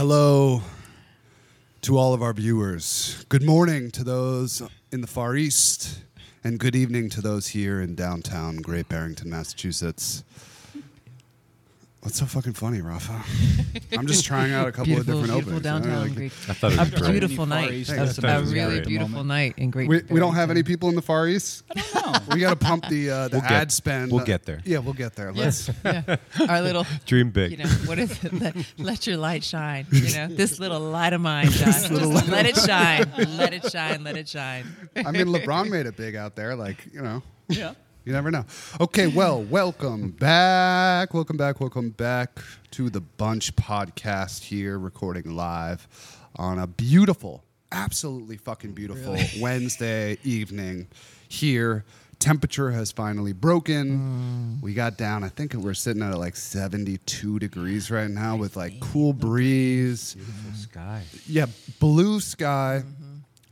Hello to all of our viewers. Good morning to those in the Far East, and good evening to those here in downtown Great Barrington, Massachusetts. What's so fucking funny, Rafa? I'm just trying out a couple beautiful, of different beautiful openings. you know, like- Greek. I thought it A was great. beautiful night. East, I That's a really great. beautiful night in Great. we, we don't have any people in the Far East. I don't know. We got to pump the uh, the We'll get- ad spend. we'll get there. Yeah, we'll get there. Let's. Yes, yeah. Our little, Dream big. you know, what is it? Let, let your light shine. You know, this little light of mine, Josh. Just let it shine. Let it shine. Let it shine. I mean, LeBron made it big out there. Like you know. Yeah. You never know. Okay, well, welcome back. Welcome back. Welcome back to the Bunch podcast here, recording live on a beautiful, absolutely fucking beautiful Wednesday evening here. Temperature has finally broken. Mm. We got down, I think we're sitting at like 72 degrees right now with like cool breeze. Beautiful sky. Yeah, blue sky. A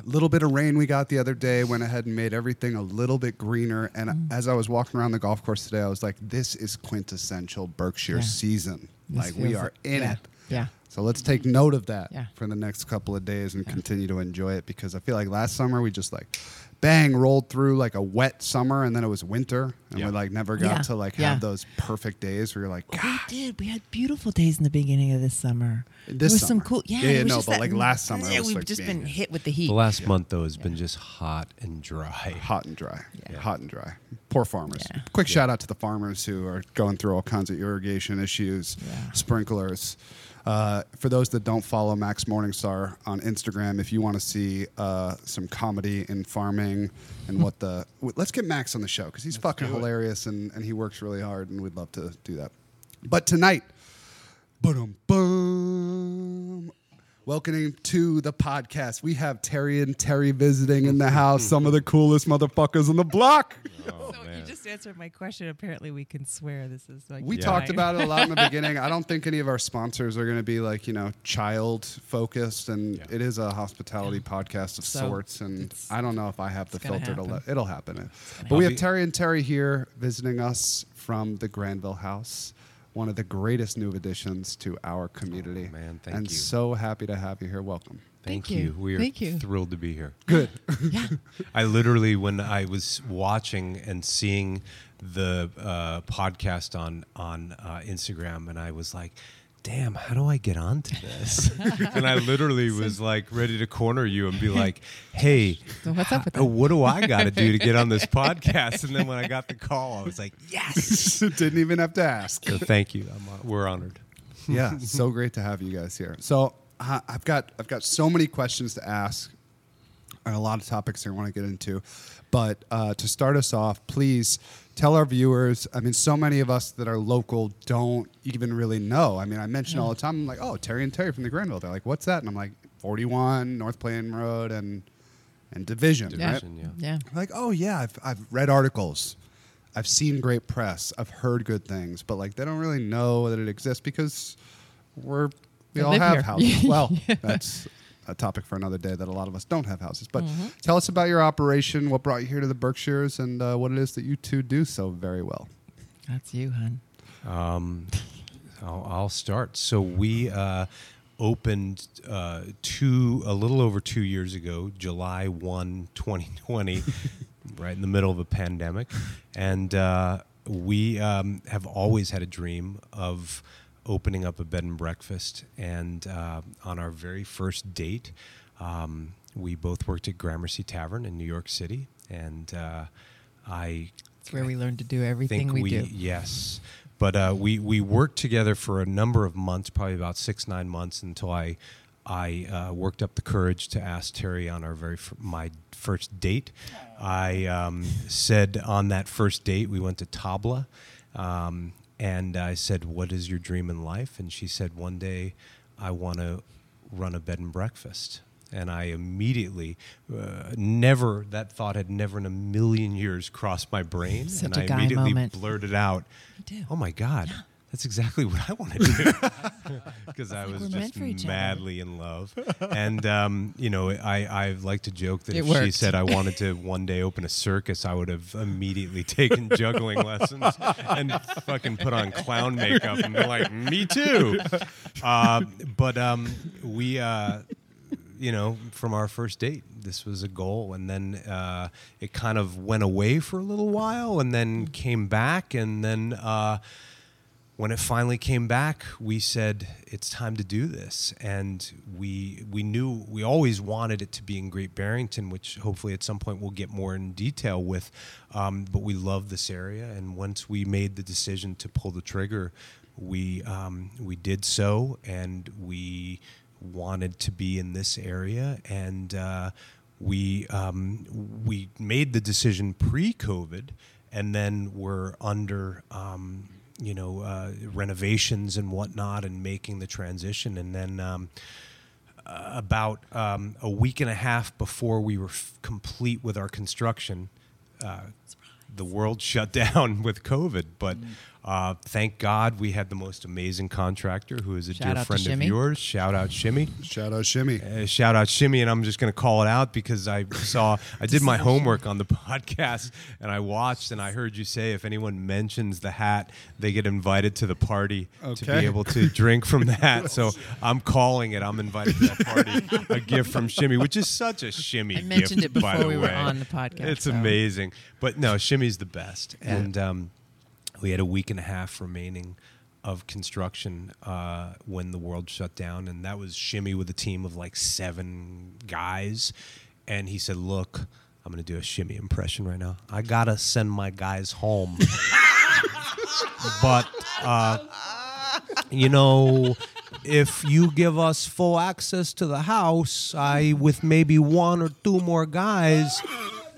little bit of rain we got the other day went ahead and made everything a little bit greener. And mm. as I was walking around the golf course today, I was like, this is quintessential Berkshire Yeah. season. This like we are in yeah. it. Yeah. So let's take note of that Yeah. for the next couple of days and continue to enjoy it because I feel like last summer we just like bang rolled through like a wet summer and then it was winter and Yeah. we like never got Yeah. to like Yeah. have those perfect days where you're like, We did. We had beautiful days in the beginning of this summer. This there was some cool. Yeah, Yeah, it was no, just but, that- like, last summer it Yeah, was, we've like, just being- been hit with the heat. The last month though has been just hot and dry. hot and dry. Yeah. Hot and dry. Poor farmers. Yeah. Quick shout out to the farmers who are going through all kinds of irrigation issues, Yeah. sprinklers. Uh, for those that don't follow Max Morningstar on Instagram, if you want to see uh, some comedy in farming and what the w- let's get Max on the show because he's fucking do it. hilarious and, and he works really hard and we'd love to do that. But tonight, boom, boom. Welcoming to the podcast, we have Terry and Terry visiting in the house. Some of the coolest motherfuckers on the block. Oh, so man. you just answered my question. Apparently, we can swear this is like We Yeah. talked about it a lot in the beginning. I don't think any of our sponsors are going to be like you know child focused, and Yeah. it is a hospitality podcast of So, sorts. And I don't know if I have the it's gonna filter to let it'll happen. But we have Terry and Terry here visiting us from the Granville House, one of the greatest new additions to our community. Oh, man, thank and you. so happy to have you here. Welcome. Thank, Thank you. you. We are Thank you. thrilled to be here. Good. yeah. I literally, when I was watching and seeing the uh, podcast on on uh, Instagram, and I was like, "Damn, how do I get onto this?" and I literally was like ready to corner you and be like, "Hey, So what's up with uh, what do I got to do to get on this podcast?" And then when I got the call, I was like, "Yes!" Didn't even have to ask. So thank you. I'm, uh, we're honored. yeah, so great to have you guys here. So uh, I've got I've got so many questions to ask, and a lot of topics I want to get into. But uh, to start us off, please tell our viewers. I mean, so many of us that are local don't even really know. I mean, I mention all the time. I'm like, oh, Terry and Terry from the Granville. They're like, what's that? And I'm like, 41 North Plain Road and and Division, Yeah. right? Division, Yeah. like oh yeah I've, I've read articles i've seen great press i've heard good things but like they don't really know that it exists because we're we all have here. houses well that's a topic for another day that a lot of us don't have houses but tell us about your operation what brought you here to the berkshires and uh, what it is that you two do so very well That's you, hon. Um, I'll, I'll start. So we uh, opened uh, two a little over two years ago, July 1, 2020, right in the middle of a pandemic, and uh, we um, have always had a dream of opening up a bed and breakfast. And uh, on our very first date, um, we both worked at Gramercy Tavern in New York City, and uh, I It's where we learned to do everything think we, we, do. yes but uh, we we worked together for a number of months probably about six nine months until i i uh, worked up the courage to ask terry on our very my first date i um, said on that first date we went to tabla um, and i said what is your dream in life? And she said one day i want to run a bed and breakfast. And I immediately, uh, never that thought had never in a million years crossed my brain, Such and I immediately moment. blurted out, "Oh my God, that's exactly what I want to do because I was just meant for each other. madly in love. And um, you know, I I like to joke that It if she said I wanted to one day open a circus, I would have immediately taken juggling lessons and fucking put on clown makeup and be like, me too. Uh, but um, we. Uh, you know, from our first date, this was a goal, and then uh, it kind of went away for a little while, and then came back, and then uh, when it finally came back, we said it's time to do this, and we we knew we always wanted it to be in Great Barrington, which hopefully at some point we'll get more in detail with. Um, but we love this area, and once we made the decision to pull the trigger, we um, we did so, and we wanted to be in this area, and uh, we um, we made the decision pre-COVID, and then we're under um, you know uh, renovations and whatnot, and making the transition, and then. Um, about um, a week and a half before we were f- complete with our construction, uh, the world shut down with COVID. But uh, thank God we had the most amazing contractor who is a Shout dear friend of yours. Shout out Shimmy. Shout out Shimmy. Uh, shout out Shimmy, and I'm just going to call it out because I saw, I did my homework on the podcast, and I watched, and I heard you say if anyone mentions the hat, they get invited to the party to be able to drink from the hat. So I'm calling it. I'm invited to that party. a gift from Shimmy, which is such a Shimmy I mentioned gift, it before the we were on the podcast, It's so. amazing, but no, Shimmy's the best, and um, we had a week and a half remaining of construction uh, when the world shut down, and that was Shimmy with a team of like seven guys, and he said, "Look." I'm gonna do a shimmy impression right now. I gotta send my guys home, but uh, you know, if you give us full access to the house, I, with maybe one or two more guys,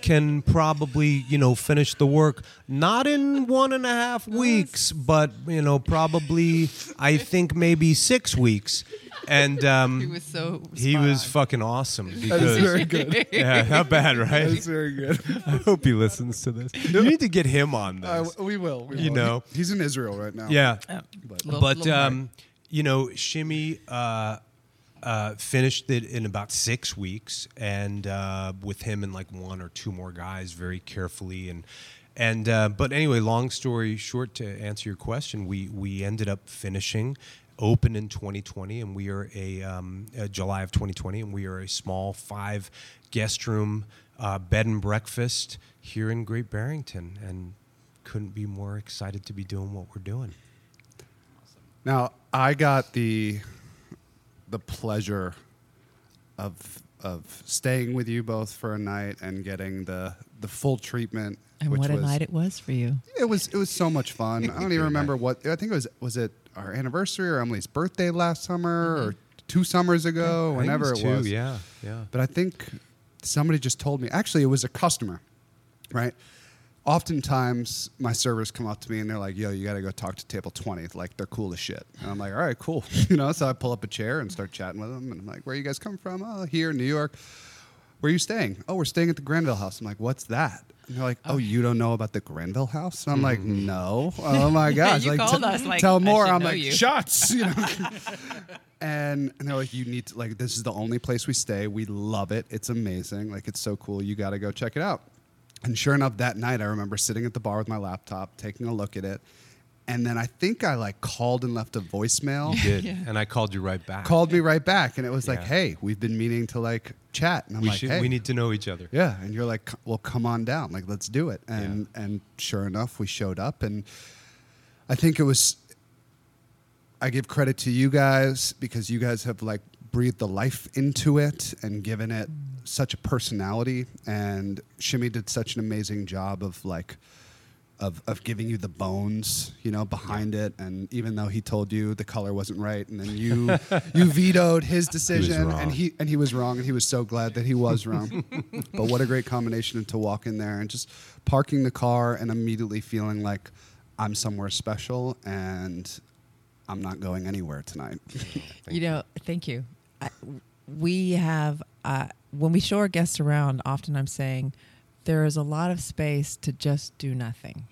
can probably, you know, finish the work not in one and a half weeks, but, you know, probably, I think maybe six weeks. And um, He was so. he was on. fucking awesome That is because very good. yeah, not bad, right? That's very good. I hope he listens to this. You need to get him on Uh, we will. we You will. know. He's in Israel right now. Yeah, Yeah. But- but um, you know, Shimmy uh, uh, finished it in about six weeks, and uh, with him and like one or two more guys, very carefully and. And uh, but anyway, long story short, to answer your question, we we ended up finishing open in 2020, and we are a um, July of 2020, and we are a small five guest room uh, bed and breakfast here in Great Barrington, and couldn't be more excited to be doing what we're doing. Now I got the the pleasure of of staying with you both for a night and getting the the full treatment. And which what a was, night it was for you. It was it was so much fun. I don't even remember what I think it was was it our anniversary or Emily's birthday last summer mm-hmm. or two summers ago, I think whenever it's it two, was. Yeah, yeah. But I think somebody just told me. Actually, it was a customer, right? Oftentimes, my servers come up to me and they're like, "Yo, you got to go talk to table 20. Like they're cool as shit." And I'm like, "All right, cool." you know, so I pull up a chair and start chatting with them, and I'm like, "Where you guys come from?" "Oh, here, in New York." "Where are you staying?" "Oh, we're staying at the Granville House." I'm like, "What's that?" And they're like, "Oh, oh. you don't know about the Granville House?" And I'm like, mm-hmm. "No." Oh my gosh! You like, called us, like, tell I more. should I'm know like, you. shots. You know. and, and they're like, you need to, like, this is the only place we stay. We love it. It's amazing. Like, it's so cool. You got to go check it out. And sure enough, that night, I remember sitting at the bar with my laptop, taking a look at it. And then I think I like called and left a voicemail. did, Yeah. and I called you right back. Called me right back, and it was like, "Hey, we've been meaning to like chat." And I'm we like, should. "Hey, We need to know each other. yeah." And you're like, "Well, come on down. Like, let's do it." And and sure enough, we showed up, and I think it was. I give credit to you guys because you guys have like breathed the life into it and given it such a personality. And Shimmy did such an amazing job of like. Of, of giving you the bones, you know, behind it, and even though he told you the color wasn't right, and then you you vetoed his decision, wrong. and he and he was wrong, and he was so glad that he was wrong. but what a great combination to walk in there and just parking the car and immediately feeling like I'm somewhere special and I'm not going anywhere tonight. you know, thank you. I, we have uh, when we show our guests around. Often, I'm saying there is a lot of space to just do nothing,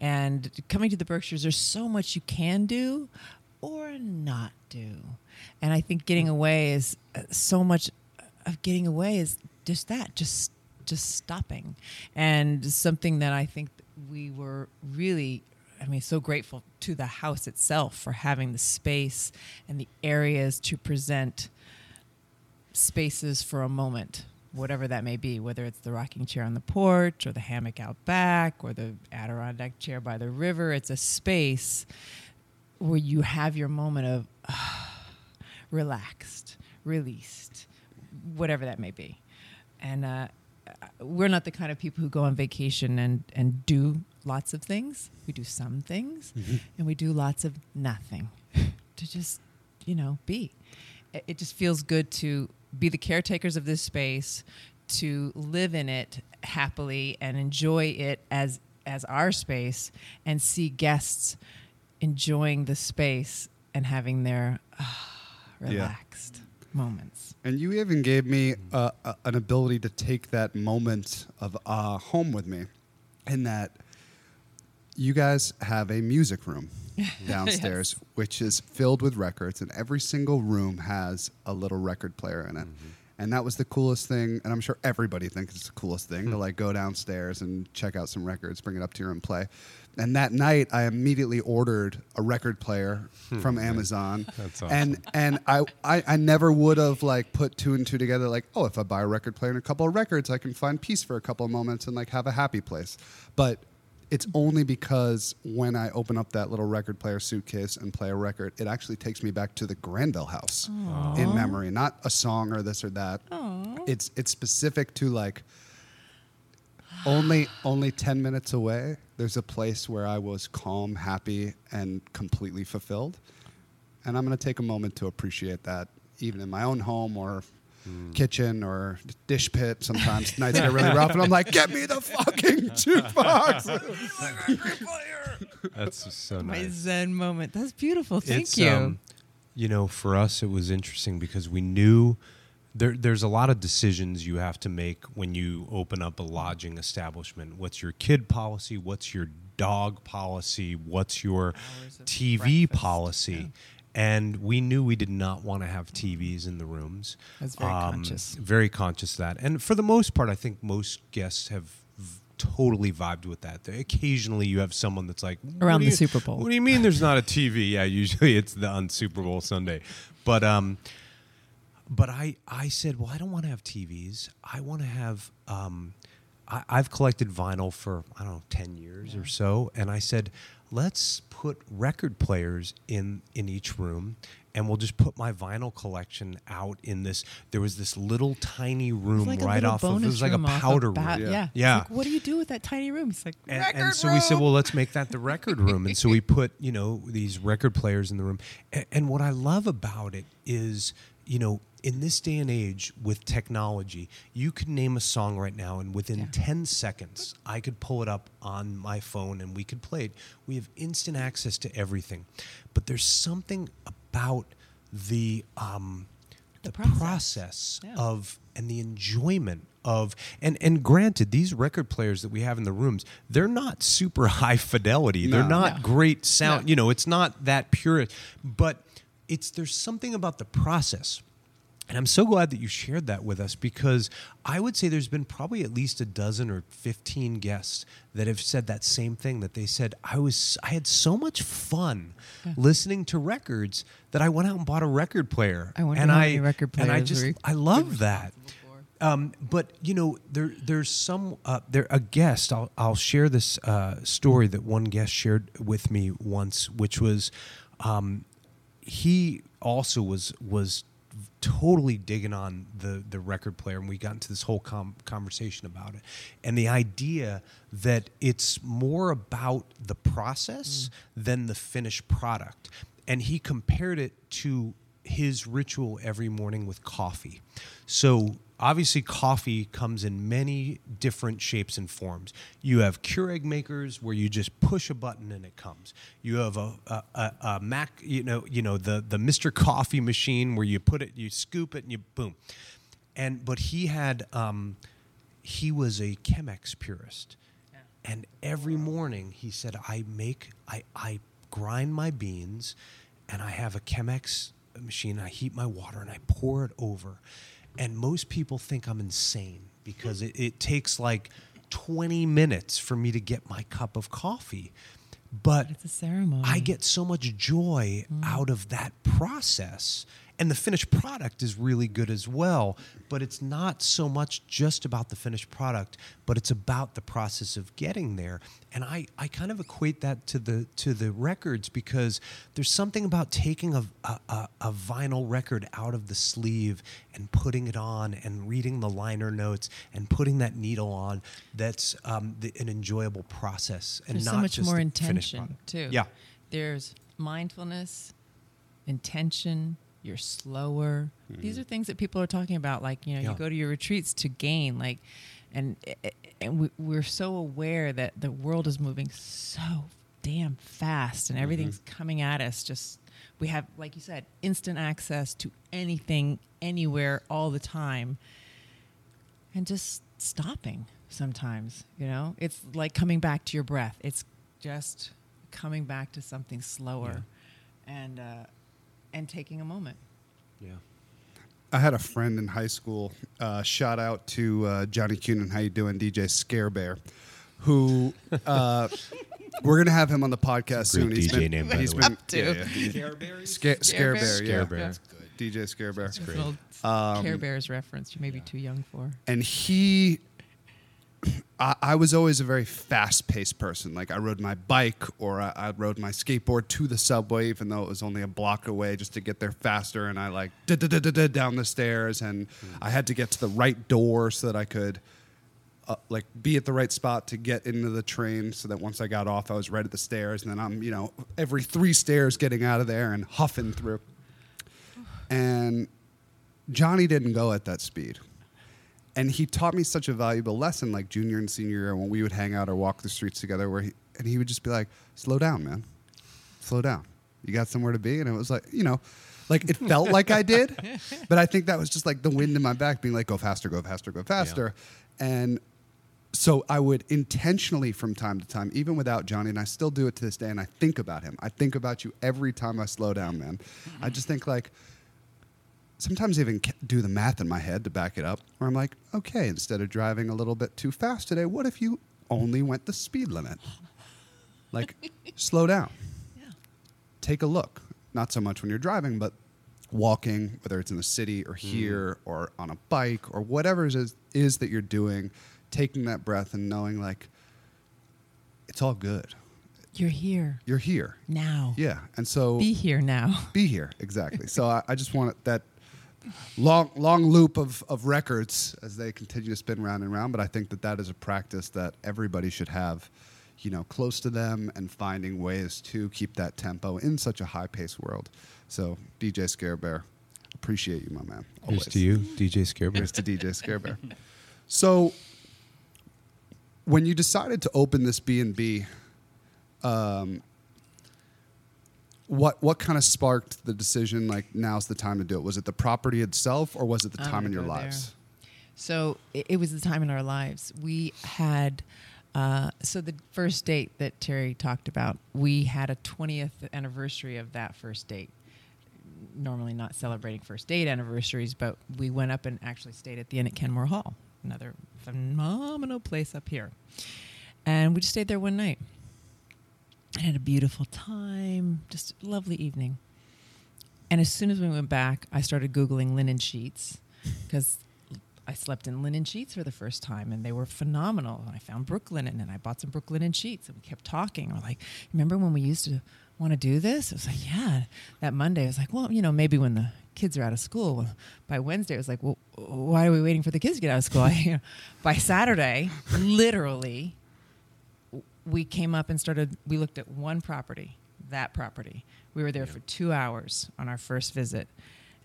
And coming to the Berkshires, there's so much you can do or not do. And I think getting away is uh, so much of getting away is just that, just just stopping. And something that I think we were really I mean, so grateful to the house itself for having the space and the areas to present spaces for a moment, whatever that may be, whether it's the rocking chair on the porch or the hammock out back or the Adirondack chair by the river. It's a space where you have your moment of uh, relaxed, released, whatever that may be. And uh, we're not the kind of people who go on vacation and, and do lots of things. We do some things, mm-hmm. and we do lots of nothing to just, you know, be. It, it just feels good to be the caretakers of this space, to live in it happily and enjoy it as as our space, and see guests enjoying the space and having their uh, relaxed yeah. moments. And you even gave me uh, uh, an ability to take that moment of uh, home with me, in that you guys have a music room downstairs, yes. which is filled with records, and every single room has a little record player in it. Mm-hmm. And that was the coolest thing, and I'm sure everybody thinks it's the coolest thing mm-hmm. to hmm. like go downstairs and check out some records, bring it up to your room, and play. And that night, I immediately ordered a record player hmm. from Amazon. That's awesome. And and I, I, I never would have like put two and two together. Like, oh, if I buy a record player and a couple of records, I can find peace for a couple of moments and like have a happy place. But it's only because when I open up that little record player suitcase and play a record, it actually takes me back to the Granville house Aww. in memory, not a song or this or that. Aww. It's it's specific to like only only 10 minutes away there's a place where I was calm, happy and completely fulfilled. And I'm going to take a moment to appreciate that even in my own home or mm. kitchen or dish pit. Sometimes nights get really rough, and I'm like, "Get me the fucking jukebox." That's so nice. My Zen moment. That's beautiful. Thank it's, you. Um, you know, for us, it was interesting because we knew there, there's a lot of decisions you have to make when you open up a lodging establishment. What's your kid policy? What's your dog policy? What's your TV breakfast. policy? Yeah and we knew we did not want to have TVs in the rooms. That's very um, conscious. Very conscious of that, and for the most part, I think most guests have v- totally vibed with that. Occasionally, you have someone that's like around the you, Super Bowl. What do you mean? There's not a TV? yeah, usually it's the on Super Bowl Sunday, but um, but I I said, well, I don't want to have TVs. I want to have um. I, I've collected vinyl for I don't know ten years yeah. or so, and I said let's put record players in in each room and we'll just put my vinyl collection out in this there was this little tiny room like right off of it was like a powder room. ba- yeah. Yeah like, what do you do with that tiny room? He's like and, and, so room. we said well let's make that the record room. And so we put you know these record players in the room. And, and what i love about it is you know in this day and age with technology, you could name a song right now, and within yeah. 10 seconds, I could pull it up on my phone and we could play it. We have instant access to everything. But there's something about the, um, the, the process, process yeah. of and the enjoyment of and and granted these record players that we have in the rooms they're not super high fidelity no. they're not no. great sound no. you know it's not that pure but it's there's something about the process and I'm so glad that you shared that with us because I would say there's been probably at least a dozen or 15 guests that have said that same thing that they said I was I had so much fun yeah. listening to records that I went out and bought a record player. I and I, record players and I just I love that. Um, but you know, there there's some uh, there a guest. I'll I'll share this uh, story that one guest shared with me once, which was um, he also was was totally digging on the the record player and we got into this whole com- conversation about it. And the idea that it's more about the process mm. than the finished product. And he compared it to his ritual every morning with coffee. So obviously coffee comes in many different shapes and forms. You have Keurig makers where you just push a button and it comes. You have a, a, a, a Mac, you know, you know the the Mr. Coffee machine where you put it, you scoop it, and you boom. And but he had um, he was a Chemex purist. And every morning he said, I make, I, I grind my beans and I have a Chemex machine. I heat my water and I pour it over. And most people think I'm insane because it, it takes like 20 minutes for me to get my cup of coffee. But It's a ceremony. I get so much joy mm. out of that process. And the finished product is really good as well. But it's not so much just about the finished product, but it's about the process of getting there. And I, I kind of equate that to the to the records because there's something about taking a, a, a, vinyl record out of the sleeve and putting it on and reading the liner notes and putting that needle on that's um, the, an enjoyable process and There's not so much just more intention too. Yeah. There's mindfulness, intention. You're slower. These are things that people are talking about. Like you know, Yeah. you go to your retreats to gain. Like, and and we, we're so aware that the world is moving so damn fast, and everything's coming at us. Just we have, like you said, instant access to anything, anywhere, all the time and just stopping sometimes you know it's like coming back to your breath it's just coming back to something slower and uh, and taking a moment Yeah. I had a friend in high school. Uh, shout out to uh, Johnny Cunin. How you doing, DJ Scare Bear? Who uh, we're gonna have him on the podcast Great soon. DJ name, by he's the been, way. Up to. yeah, yeah. Scare, Scare Bear, Scare yeah. Bear. That's good. DJ Scare Bear. That's great. Um, Care Bears reference you may be too young for and he I, I was always a very fast-paced person. Like i rode my bike or I, I rode my skateboard to the subway even though it was only a block away just to get there faster. And i like da-da-da-da-da down the stairs. And i had to get to the right door so that i could uh, like be at the right spot to get into the train so that once i got off i was right at the stairs. And then i'm you know every three stairs getting out of there and huffing through. And Johnny didn't go at that speed. And he taught me such a valuable lesson, like junior and senior year, when we would hang out or walk the streets together, where he and he would just be like, "Slow down, man, slow down. You got somewhere to be." And it was like, you know, like it felt like I did, but I think that was just like the wind in my back, being like, "Go faster, go faster, go faster," and so I would intentionally from time to time, even without Johnny, and I still do it to this day, and I think about him. I think about you every time I slow down, man. I just think like sometimes I even do the math in my head to back it up, where I'm like, okay, instead of driving a little bit too fast today, what if you only went the speed limit? Like, slow down. Take a look. Not so much when you're driving, but walking, whether it's in the city or mm. here or on a bike or whatever it is, is that you're doing, taking that breath and knowing like it's all good. you're here You're here. now Yeah. And so be here now be here exactly so I, I just want that long long loop of, of records as they continue to spin round and round but i think that that is a practice that everybody should have you know close to them and finding ways to keep that tempo in such a high paced world so dj scare bear appreciate you my man Here's to you, DJ Scarebear. Here's to DJ Scare Bear. So, when you decided to open this B and B, um, what what kind of sparked the decision? Like now's the time to do it. Was it the property itself, or was it the I'm time in your go there. lives? So it, it was the time in our lives. We had, uh, so the first date that Terry talked about, we had a 20th anniversary of that first date. Normally not celebrating first date anniversaries, but we went up and actually stayed at the Inn at Kenmore Hall, another phenomenal place up here. And we just stayed there one night. And had a beautiful time, just lovely evening. And as soon as we went back, I started Googling linen sheets because I slept in linen sheets for the first time and they were phenomenal. And I found Brooklinen and I bought some Brooklinen sheets and we kept talking. We're like, remember when we used to want to do this? I was like, yeah. That Monday, I was like, well, you know, maybe when the kids are out of school. By Wednesday, I was like, well, why are we waiting for the kids to get out of school? I, by Saturday, literally, we came up and started, we looked at one property, that property. We were there for two hours on our first visit.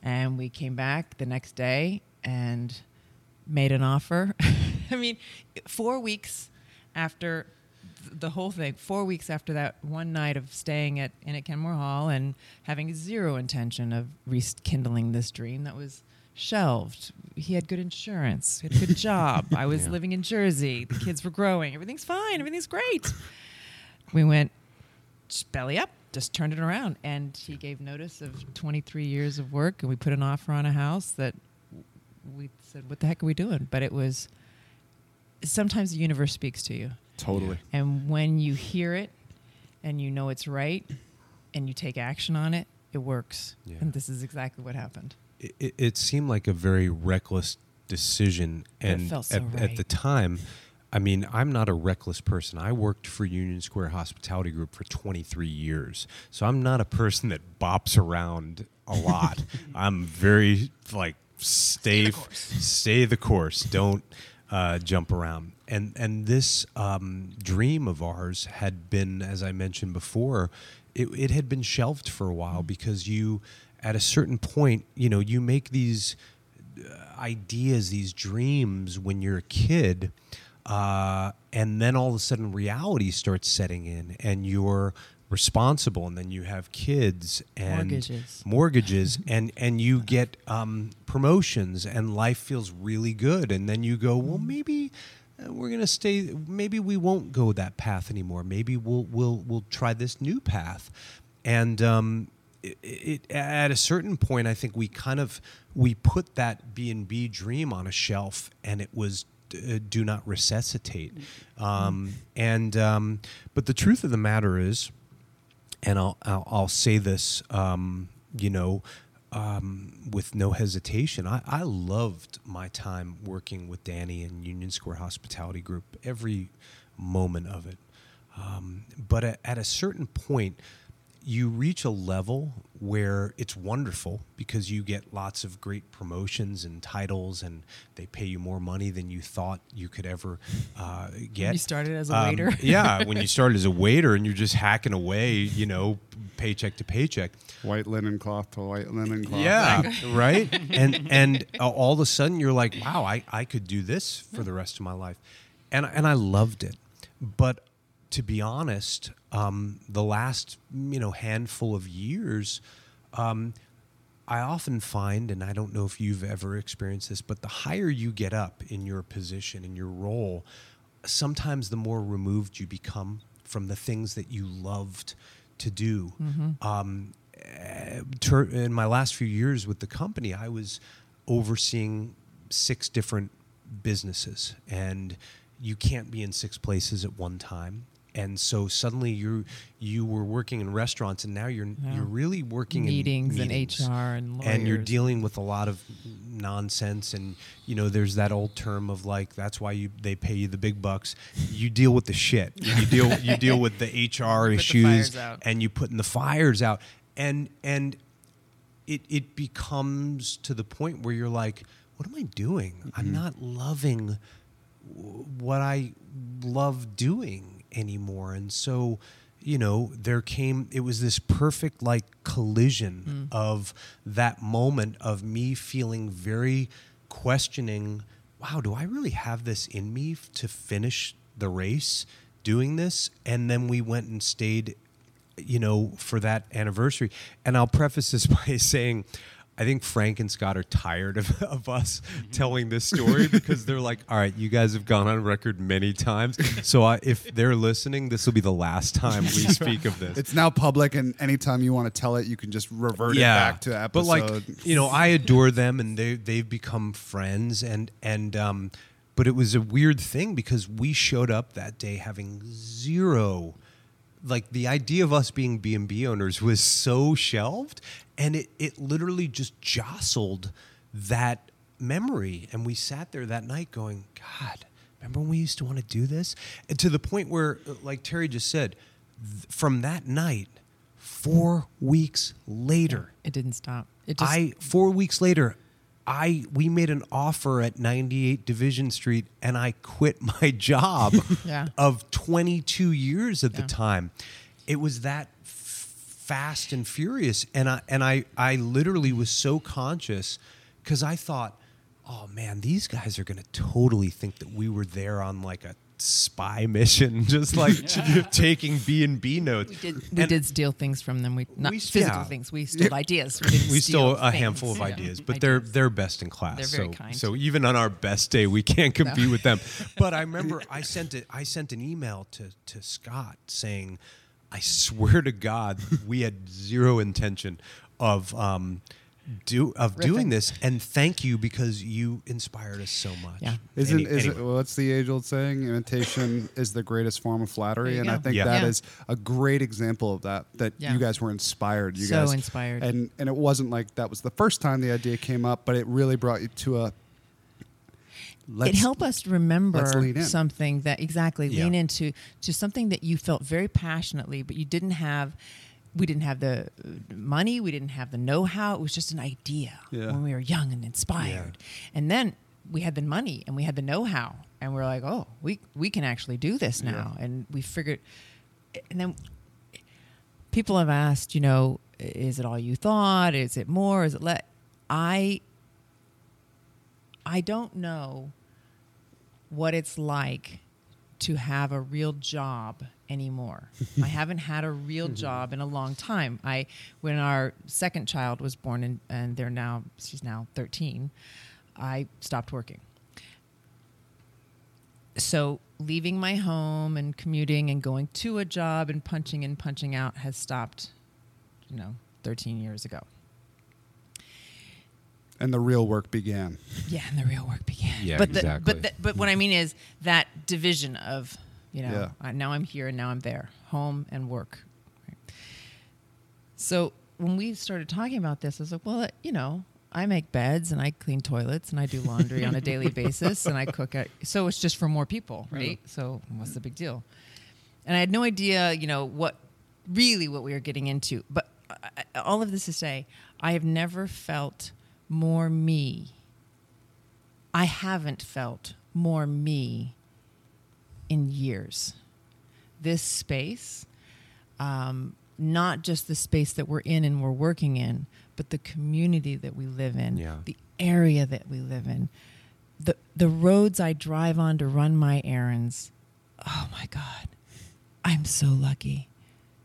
And we came back the next day and made an offer. I mean, four weeks after the whole thing, four weeks after that one night of staying at Inn at Kenmore Hall and having zero intention of rekindling this dream that was shelved. He had good insurance. He had a good job. I was Yeah. living in Jersey. The kids were growing. Everything's fine. Everything's great. We went belly up, just turned it around. And he gave notice of 23 years of work, and we put an offer on a house that we said, What the heck are we doing? But it was sometimes the universe speaks to you. Totally. And when you hear it and you know it's right and you take action on it, it works. Yeah. And this is exactly what happened. it, it- it seemed like a very reckless decision. And so at, at the time i mean i'm not a reckless person. I worked for union square hospitality group for 23 years. So i'm not a person that bops around a lot. I'm very like stay stay the course. Don't uh, jump around. And and this um, dream of ours had been as i mentioned before it, it had been shelved for a while because you at a certain point you know you make these ideas, these dreams when you're a kid, uh, and then all of a sudden reality starts setting in, and you're responsible, and then you have kids and Mortgages. mortgages, and and you get um, promotions, and life feels really good, and then you go, well, maybe. Uh, We're gonna stay. Maybe we won't go that path anymore. Maybe we'll we'll we'll try this new path, and um, it, it, at a certain point, I think we kind of we put that B and B dream on a shelf, and it was uh, do not resuscitate. Um, and um, but the truth of the matter is, and I'll I'll, I'll say this, um, you know, um, with no hesitation. I, I loved my time working with Danny and Union Square Hospitality Group. Every moment of it. Um, but at, at a certain point, you reach a level where it's wonderful because you get lots of great promotions and titles, and they pay you more money than you thought you could ever uh, get. you started as a Um, waiter. yeah, when you started as a waiter and you're just hacking away, you know, paycheck to paycheck. White linen cloth to white linen cloth. Yeah, right. And and uh, all of a sudden you're like, wow, I, I could do this for the rest of my life, and and I loved it. But to be honest, um, the last you know handful of years, um, I often find, and I don't know if you've ever experienced this, but the higher you get up in your position in your role, sometimes the more removed you become from the things that you loved to do. Um, eh, in my last few years with the company, I was overseeing six different businesses, and you can't be in six places at one time. And so suddenly you you were working in restaurants, and now you're Yeah. you're really working meetings, in meetings and HR and lawyers. and you're dealing with a lot of nonsense and you know there's that old term of like that's why you they pay you the big bucks. You deal with the shit. You deal you deal with the HR the issues out. and you putting the fires out. And and it it becomes to the point where you're like what am I doing? I'm mm-hmm. not loving what I love doing anymore. And so, you know, there came, it was this perfect like collision mm. of that moment of me feeling very questioning wow, do I really have this in me to finish the race doing this? And then we went and stayed you know, for that anniversary. And I'll preface this by saying, I think Frank and Scott are tired of, of us telling this story because they're like, all right, you guys have gone on record many times. So I, if they're listening, this will be the last time we speak of this. It's now public, and anytime you want to tell it, you can just revert it back to episode. But like, you know, I adore them, and they they've become friends, and and um, but it was a weird thing because we showed up that day having zero, like the idea of us being B and B owners was so shelved, and it it literally just jostled that memory, and we sat there that night going, God. Remember when we used to want to do this? And to the point where, uh, like Terry just said, th- from that night, four weeks later, it didn't stop. It just I four weeks later, I we made an offer at 98 Division Street, and I quit my job Yeah. of 22 years at the time. It was that fast and furious, and I and I I literally was so conscious because I thought, oh man, these guys are going to totally think that we were there on like a spy mission, just like taking B and B notes. We did we And did steal things from them. We not We- physical yeah. things. We stole ideas. We, didn't we steal stole a things. handful of Yeah. ideas, but they're they're best in class. They're very so kind. so even on our best day, we can't compete with them. But I remember I sent it. I sent an email to to Scott saying, "I swear to God, we had zero intention of." Um, do of doing this and thank you because you inspired us so much. Yeah. Isn't Any- is it, anyway. what's the age old saying? Imitation is the greatest form of flattery, There you and I think Yeah. that Yeah. is a great example of that. That Yeah. you guys were inspired. You So guys inspired. and and it wasn't like that was the first time the idea came up, but it really brought you to a. Let's, it helped us remember let's lean in. something that exactly Yeah. lean into to something that you felt very passionately, but you didn't have. We didn't have the uh, money. We didn't have the know-how. It was just an idea Yeah. when we were young and inspired. And then we had the money and we had the know-how, and we're like, oh, we we can actually do this now. And we figured, and then people have asked, you know, is it all you thought? Is it more? Is it let? I I don't know what it's like to have a real job anymore. I haven't had a real mm-hmm. job in a long time. I when our second child was born and, and they're now she's now 13, I stopped working. So leaving my home and commuting and going to a job and punching in punching out has stopped, you know, 13 years ago. And the real work began. Yeah, and the real work began. Yeah, but the, exactly. But the, but what I mean is that division of, you know, Yeah. I, now I'm here and now I'm there, home and work. Right. So when we started talking about this, I was like, well, uh, you know, I make beds and I clean toilets and I do laundry on a daily basis and I cook. At, so it's just for more people, right? So what's the big deal? And I had no idea, you know, what really what we were getting into. But I, I- all of this to say, I have never felt more me. I haven't felt more me in years. This space, um, not just the space that we're in and we're working in, but the community that we live in, Yeah. the area that we live in, the the roads I drive on to run my errands. Oh my God, I'm so lucky.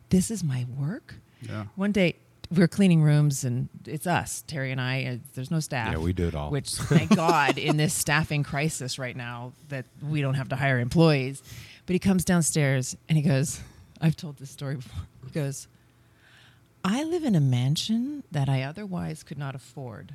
This is my work. Yeah. One day we were cleaning rooms, and it's us, Terry and I. Uh, there's no staff. Yeah, we do it all. Which, thank God, in this staffing crisis right now, that we don't have to hire employees. But he comes downstairs and he goes, "I've told this story before." He goes, "I live in a mansion that I otherwise could not afford."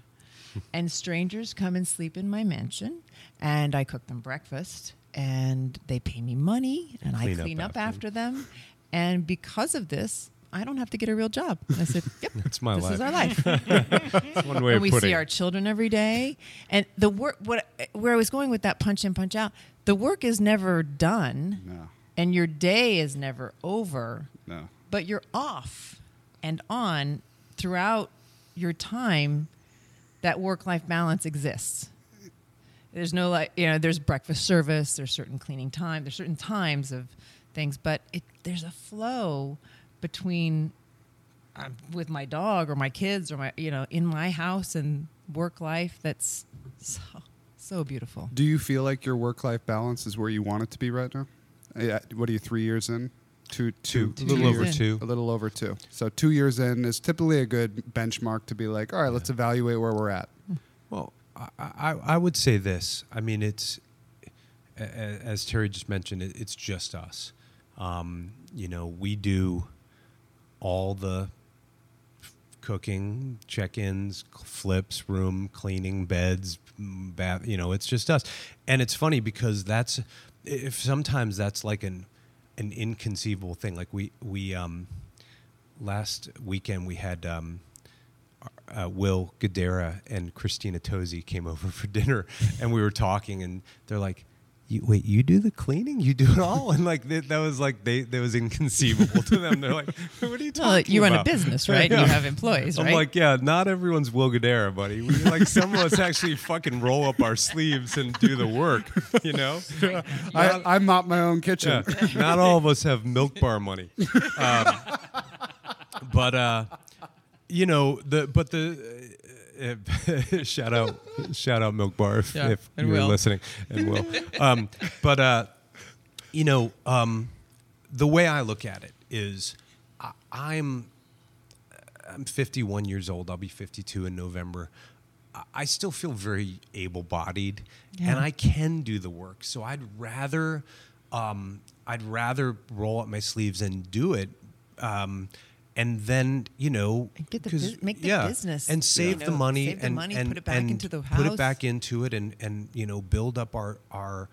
and strangers come and sleep in my mansion and i cook them breakfast and they pay me money and i Clean up clean up, after after them and because of this i don't have to get a real job and i said yep That's my life. this life. is our life That's one way and of we see it. our children every day and the work what where i was going with that punch in punch out the work is never done No. and your day is never over No. but you're off and on throughout your time that work life balance exists there's no like you know there's breakfast service there's certain cleaning time there's certain times of things but it there's a flow between uh, with my dog or my kids or my you know in my house and work life that's so so beautiful Do you feel like your work life balance is where you want it to be right now? Yeah. What are you? Three years in? Two, two, Two, Two a little years over in. two. A little over two. So two years in is typically a good benchmark to be like, all right, let's evaluate where we're at. Well, I, I, I would say this. I mean, it's a- a- as Terry just mentioned. It's just us. Um, you know, we do all the cooking, check-ins, flips, room cleaning, beds, bath. You know, it's just us. And it's funny because that's if sometimes that's like an an inconceivable thing. Like we we um, last weekend we had. Um, uh, Will Guidara and Christina Tosi came over for dinner, and we were talking, and they're like, you, "Wait, you do the cleaning? You do it all?" And like that, that was like they that was inconceivable to them. They're like, "What are you talking well, you run a business right Yeah. you have employees I'm right like, yeah, not everyone's Will Guidara, buddy. We, like some of us actually fucking roll up our sleeves and do the work, you know. I, I mop my own kitchen. Yeah, not all of us have milk bar money. Um, but uh, you know the but the uh, shout out shout out milk bar if, Yeah, if you were Will. listening and will. Um, but uh, you know, um, the way I look at it is, I, I'm I'm 51 years old. I'll be 52 in November. I- I still feel very able-bodied, and I can do the work. So I'd rather, um, I'd rather roll up my sleeves and do it, um, and then you know, And get the 'cause- bus- make the yeah, business, and you save the know, money save the and money, and put it back and into the house. put it back into it and and you know build up our our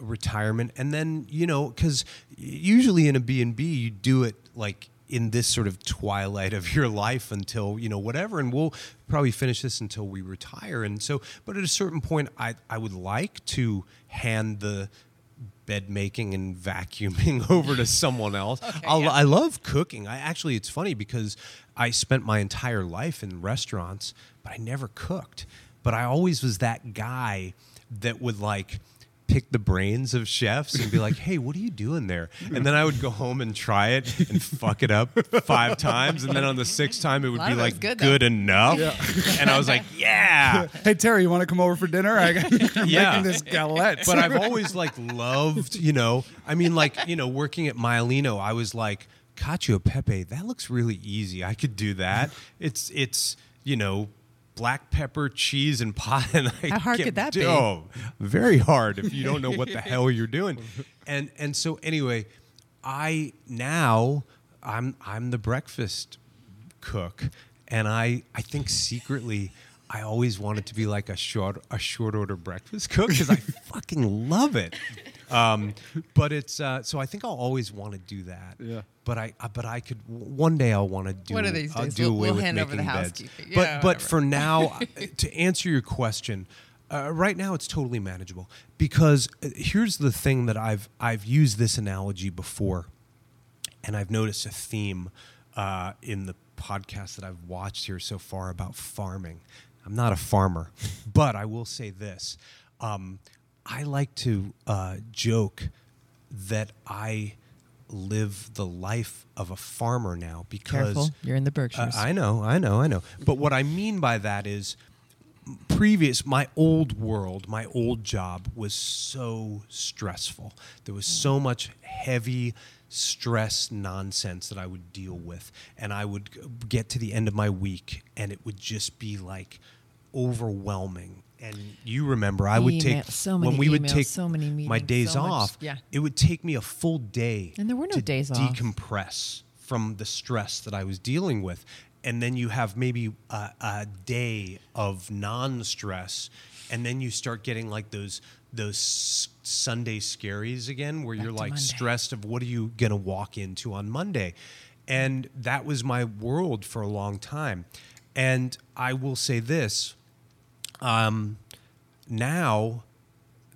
retirement. And then you know because usually in a b&b you do it like in this sort of twilight of your life until you know whatever. And we'll probably finish this until we retire. And so but at a certain point i i would like to hand the bed making and vacuuming over to someone else. I'll, yeah. I love cooking. I actually, it's funny because I spent my entire life in restaurants, but I never cooked. But I always was that guy that would like pick the brains of chefs and be like, "Hey, what are you doing there?" And then I would go home and try it and fuck it up five times, and then on the sixth time it would be of it was like good, good, though. enough. And I was like, "Yeah." Hey Terry, you want to come over for dinner? I, I'm Yeah. making this galette. but I've always like loved, you know, I mean, like, you know, working at Maialino, I was like, cacio pepe, that looks really easy. I could do that. It's, it's, you know, black pepper, cheese, and pot. And I How hard could that be? Oh, very hard if you don't know what the hell you're doing. And, and so anyway, I now I'm, I'm the breakfast cook, and I I think secretly I always wanted to be like a short a short order breakfast cook because I fucking love it. Um, but it's uh, so I think I'll always want to do that. Yeah. But I uh, but I could one day I'll want to do One of these I'll days do we'll- away we'll with hand over the beds. housekeeping. But Yeah, but whatever. for now, to answer your question, uh, right now it's totally manageable because uh, here's the thing that I've I've used this analogy before and I've noticed a theme uh, in the podcast that I've watched here so far about farming. I'm not a farmer, but I will say this: um, I like to uh, joke that I live the life of a farmer now because Careful, you're in the Berkshires. uh, I know, I know, I know. But what I mean by that is previous my old world my old job was so stressful there was so much heavy stress nonsense that i would deal with and i would get to the end of my week and it would just be like overwhelming and you remember i would Email- take so when many we would take so many my days so much- off yeah. it would take me a full day And there were no to days off. decompress from the stress that I was dealing with. And then you have maybe a, a day of non-stress, and then you start getting like those those Sunday scaries again, where Back you're like Monday. stressed of what are you gonna walk into on Monday, and that was my world for a long time. And I will say this: um, now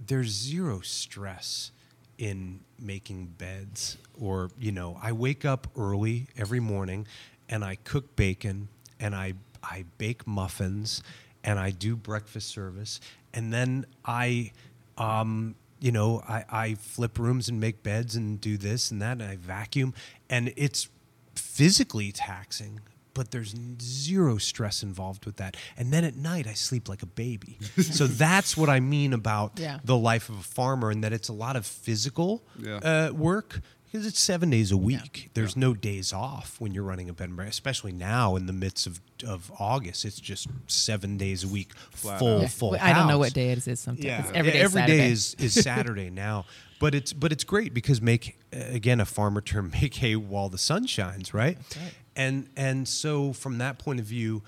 there's zero stress in making beds or you know i wake up early every morning and i cook bacon and i i bake muffins and i do breakfast service. And then i um you know i i flip rooms and make beds and do this and that and i vacuum. And it's physically taxing but there's zero stress involved with that and then at night i sleep like a baby so that's what i mean about Yeah. the life of a farmer and that it's a lot of physical Yeah. uh, work because it's seven days a week. There's no days off when you're running a bed and breakfast, especially now in the midst of, of August. It's just seven days a week, full, Yeah. full. Well, I don't know what day it is sometimes. Yeah, It's every day. every Saturday. day is, is Saturday now. But it's but it's great because make uh, again a farmer term make hay while the sun shines, right? That's right. And and so from that point of view,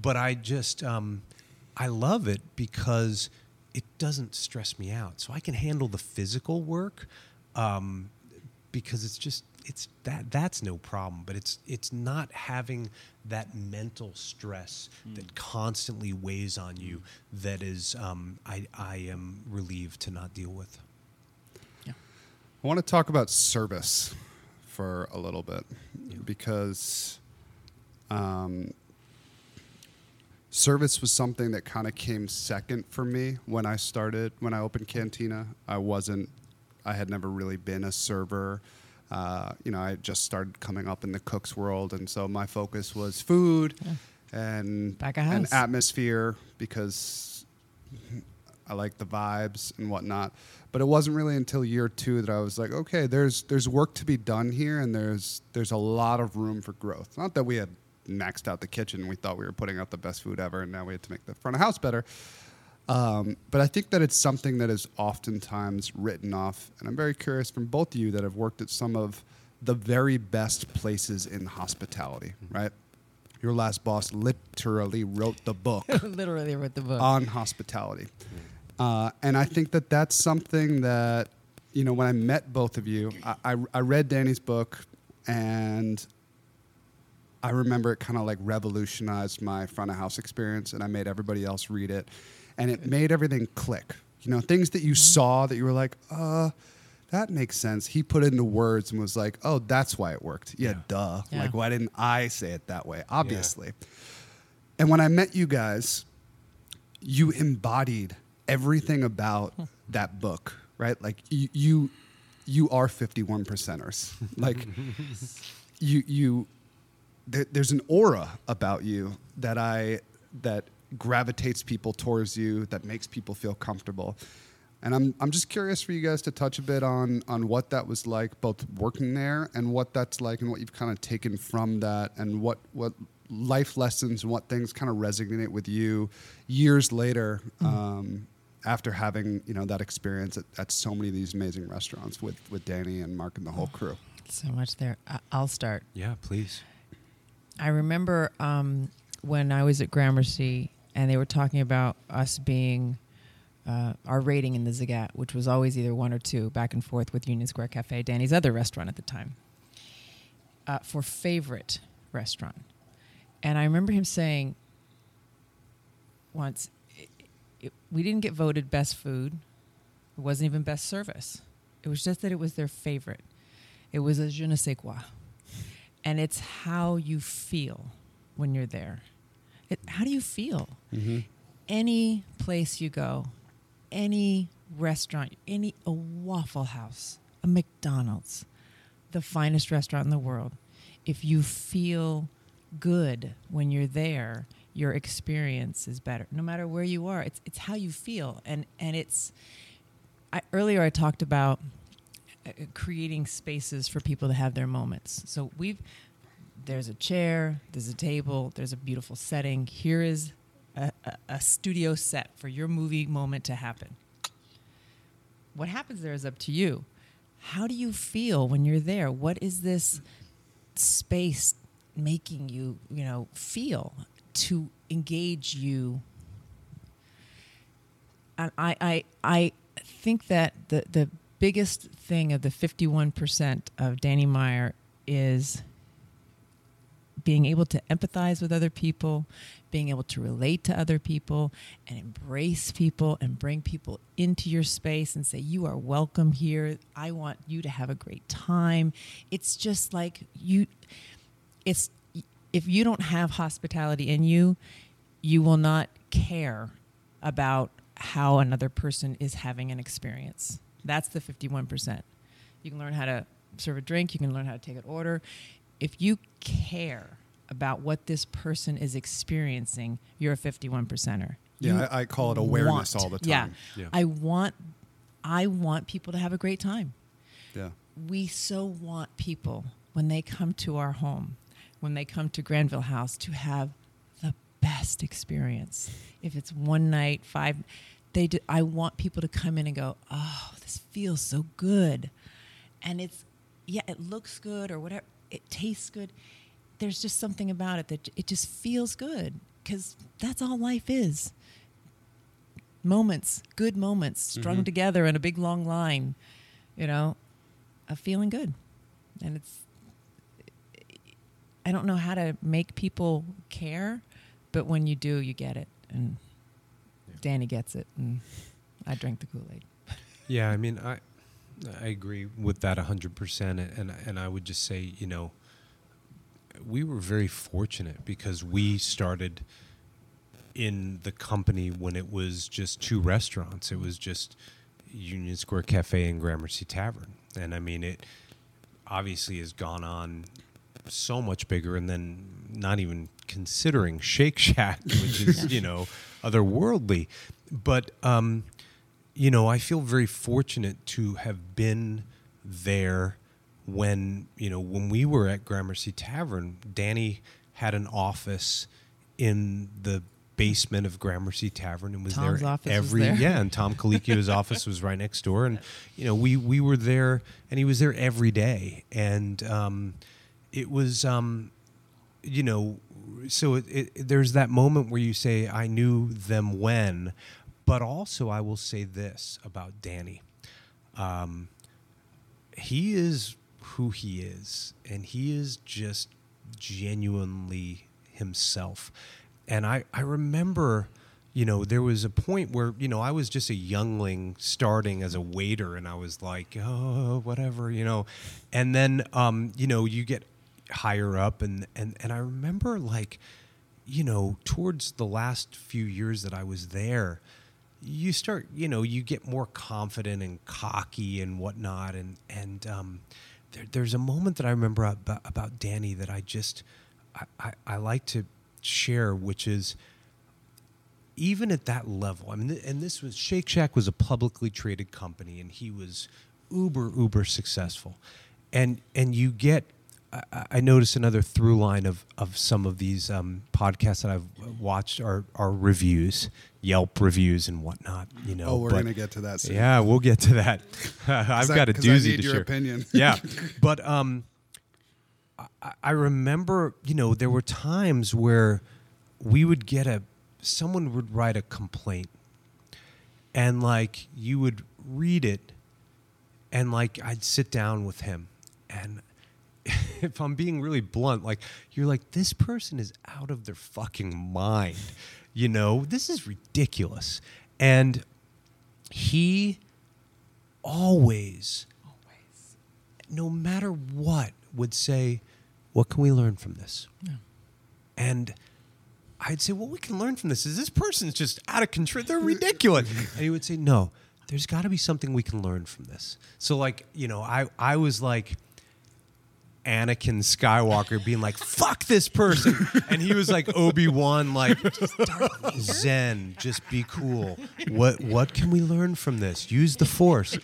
but I just um, I love it because it doesn't stress me out. So I can handle the physical work um, because it's just it's that that's no problem. But it's it's not having that mental stress that constantly weighs on you that is um, I I am relieved to not deal with. Yeah, I want to talk about service for a little bit because um, service was something that kind of came second for me when I started when I opened Cantina. I wasn't, I had never really been a server. Uh, you know, I just started coming up in the cooks world, and so my focus was food and Back and atmosphere because I like the vibes and whatnot. But it wasn't really until year two that I was like, okay, there's there's work to be done here, and there's there's a lot of room for growth. Not that we had maxed out the kitchen, we thought we were putting out the best food ever, and now we had to make the front of house better. Um, but I think that it's something that is oftentimes written off, and I'm very curious from both of you that have worked at some of the very best places in hospitality, right? Your last boss literally wrote the book Literally wrote the book. on hospitality. Uh, and I think that that's something that, you know, when I met both of you, I, I, I read Danny's book and I remember it kind of like revolutionized my front of house experience and I made everybody else read it. And it made everything click. You know, things that you saw that you were like, uh, that makes sense. He put it into words and was like, oh, that's why it worked. Yeah, Yeah. duh. Yeah. Like, why didn't I say it that way? Obviously. And when I met you guys, you embodied everything about that book, right? Like you you, you are 51 percenters. Like you you there, there's an aura about you that I that gravitates people towards you, that makes people feel comfortable. And I'm I'm just curious for you guys to touch a bit on on what that was like, both working there and what that's like, and what you've kind of taken from that, and what what life lessons and what things kind of resonate with you years later um, after having you know that experience at, at so many of these amazing restaurants with with Danny and Mark and the whole crew. so much there. I- I'll start. Yeah, please. I remember um, when I was at Gramercy and they were talking about us being uh, our rating in the Zagat, which was always either one or two, back and forth with Union Square Cafe, Danny's other restaurant at the time, uh, for favorite restaurant. And I remember him saying once, it, we didn't get voted best food. It wasn't even best service. It was just that it was their favorite. It was a je ne sais quoi and it's how you feel when you're there. It, how do you feel? Mm-hmm. Any place you go, any restaurant, any a Waffle House, a McDonald's, the finest restaurant in the world. If you feel good when you're there, your experience is better. No matter where you are, it's it's how you feel, and and it's. I, earlier, I talked about uh, creating spaces for people to have their moments. So we've there's a chair, there's a table, there's a beautiful setting. Here is a, a, a studio set for your movie moment to happen. What happens there is up to you. How do you feel when you're there? What is this space making you, you know, feel to engage you and I, I, I think that the, the biggest thing of the 51% of Danny Meyer is being able to empathize with other people, being able to relate to other people, and embrace people and bring people into your space and say, You are welcome here. I want you to have a great time. It's just like you, it's, if you don't have hospitality in you, you will not care about how another person is having an experience. That's the 51%. You can learn how to serve a drink, you can learn how to take an order. If you care about what this person is experiencing, you're a 51 percenter. Yeah, I, I call it awareness all the time. Yeah. Yeah. I want I want people to have a great time yeah. we so want people when they come to our home, when they come to Granville House, to have the best experience. If it's one night, five, they. Do, I want people to come in and go, "Oh, this feels so good," and it's yeah, it looks good or whatever. It tastes good. There's just something about it that it just feels good because that's all life is. Moments, good moments mm-hmm. strung together in a big long line, you know, of feeling good. And it's, I don't know how to make people care, but when you do, you get it. And Danny gets it. And I drank the Kool Aid. Yeah, I mean, I I agree with that hundred percent, and and I would just say, you know, we were very fortunate because we started in the company when it was just two restaurants. It was just Union Square Cafe and Gramercy Tavern, and I mean, it obviously has gone on so much bigger, and then not even considering Shake Shack, which is you know otherworldly, but um, you know, I feel very fortunate to have been there when, you know, when we were at Gramercy Tavern, Danny had an office in the basement of Gramercy Tavern and was Tom's there office was every there. yeah, and Tom Colicchio's office was right next door, and you know we we were there, and he was there every day, and um, it was um, you know, so it, it, there's that moment where you say I knew them when, but also I will say this about Danny, um, he is who he is, and he is just genuinely himself. And I, I remember, you know, there was a point where, you know, I was just a youngling starting as a waiter and I was like, oh, whatever, you know. And then, um, you know, you get higher up and, and, and I remember like, you know, towards the last few years that I was there, you start, you know, you get more confident and cocky and whatnot. And, and, um, there, there's a moment that I remember about, about Danny that I just, I, I, I like to share, which is even at that level. I mean, and this was Shake Shack was a publicly traded company, and he was uber uber successful, and and you get. I, I notice another through line of, of some of these um, podcasts that I've watched are, are reviews, Yelp reviews and whatnot. You know, Oh, we're but- gonna get to that soon. Yeah, we'll get to that. I've got a I doozy need to your share. opinion. yeah, but um, I, I remember, you know, there were times where we would get a someone would write a complaint, and like you would read it, and like I'd sit down with him, and if I'm being really blunt, like you're like this person is out of their fucking mind, you know, this is ridiculous, and he always Always. no matter what, would say, What can we learn from this? And I'd say, Well, we can learn from this. Is this person's just out of control? They're ridiculous. and he would say, No, there's got to be something we can learn from this. So, like, you know, I, I was like, Anakin Skywalker being like, fuck this person. And he was like Obi-Wan, like Zen, just be cool. What what can we learn from this? Use the force.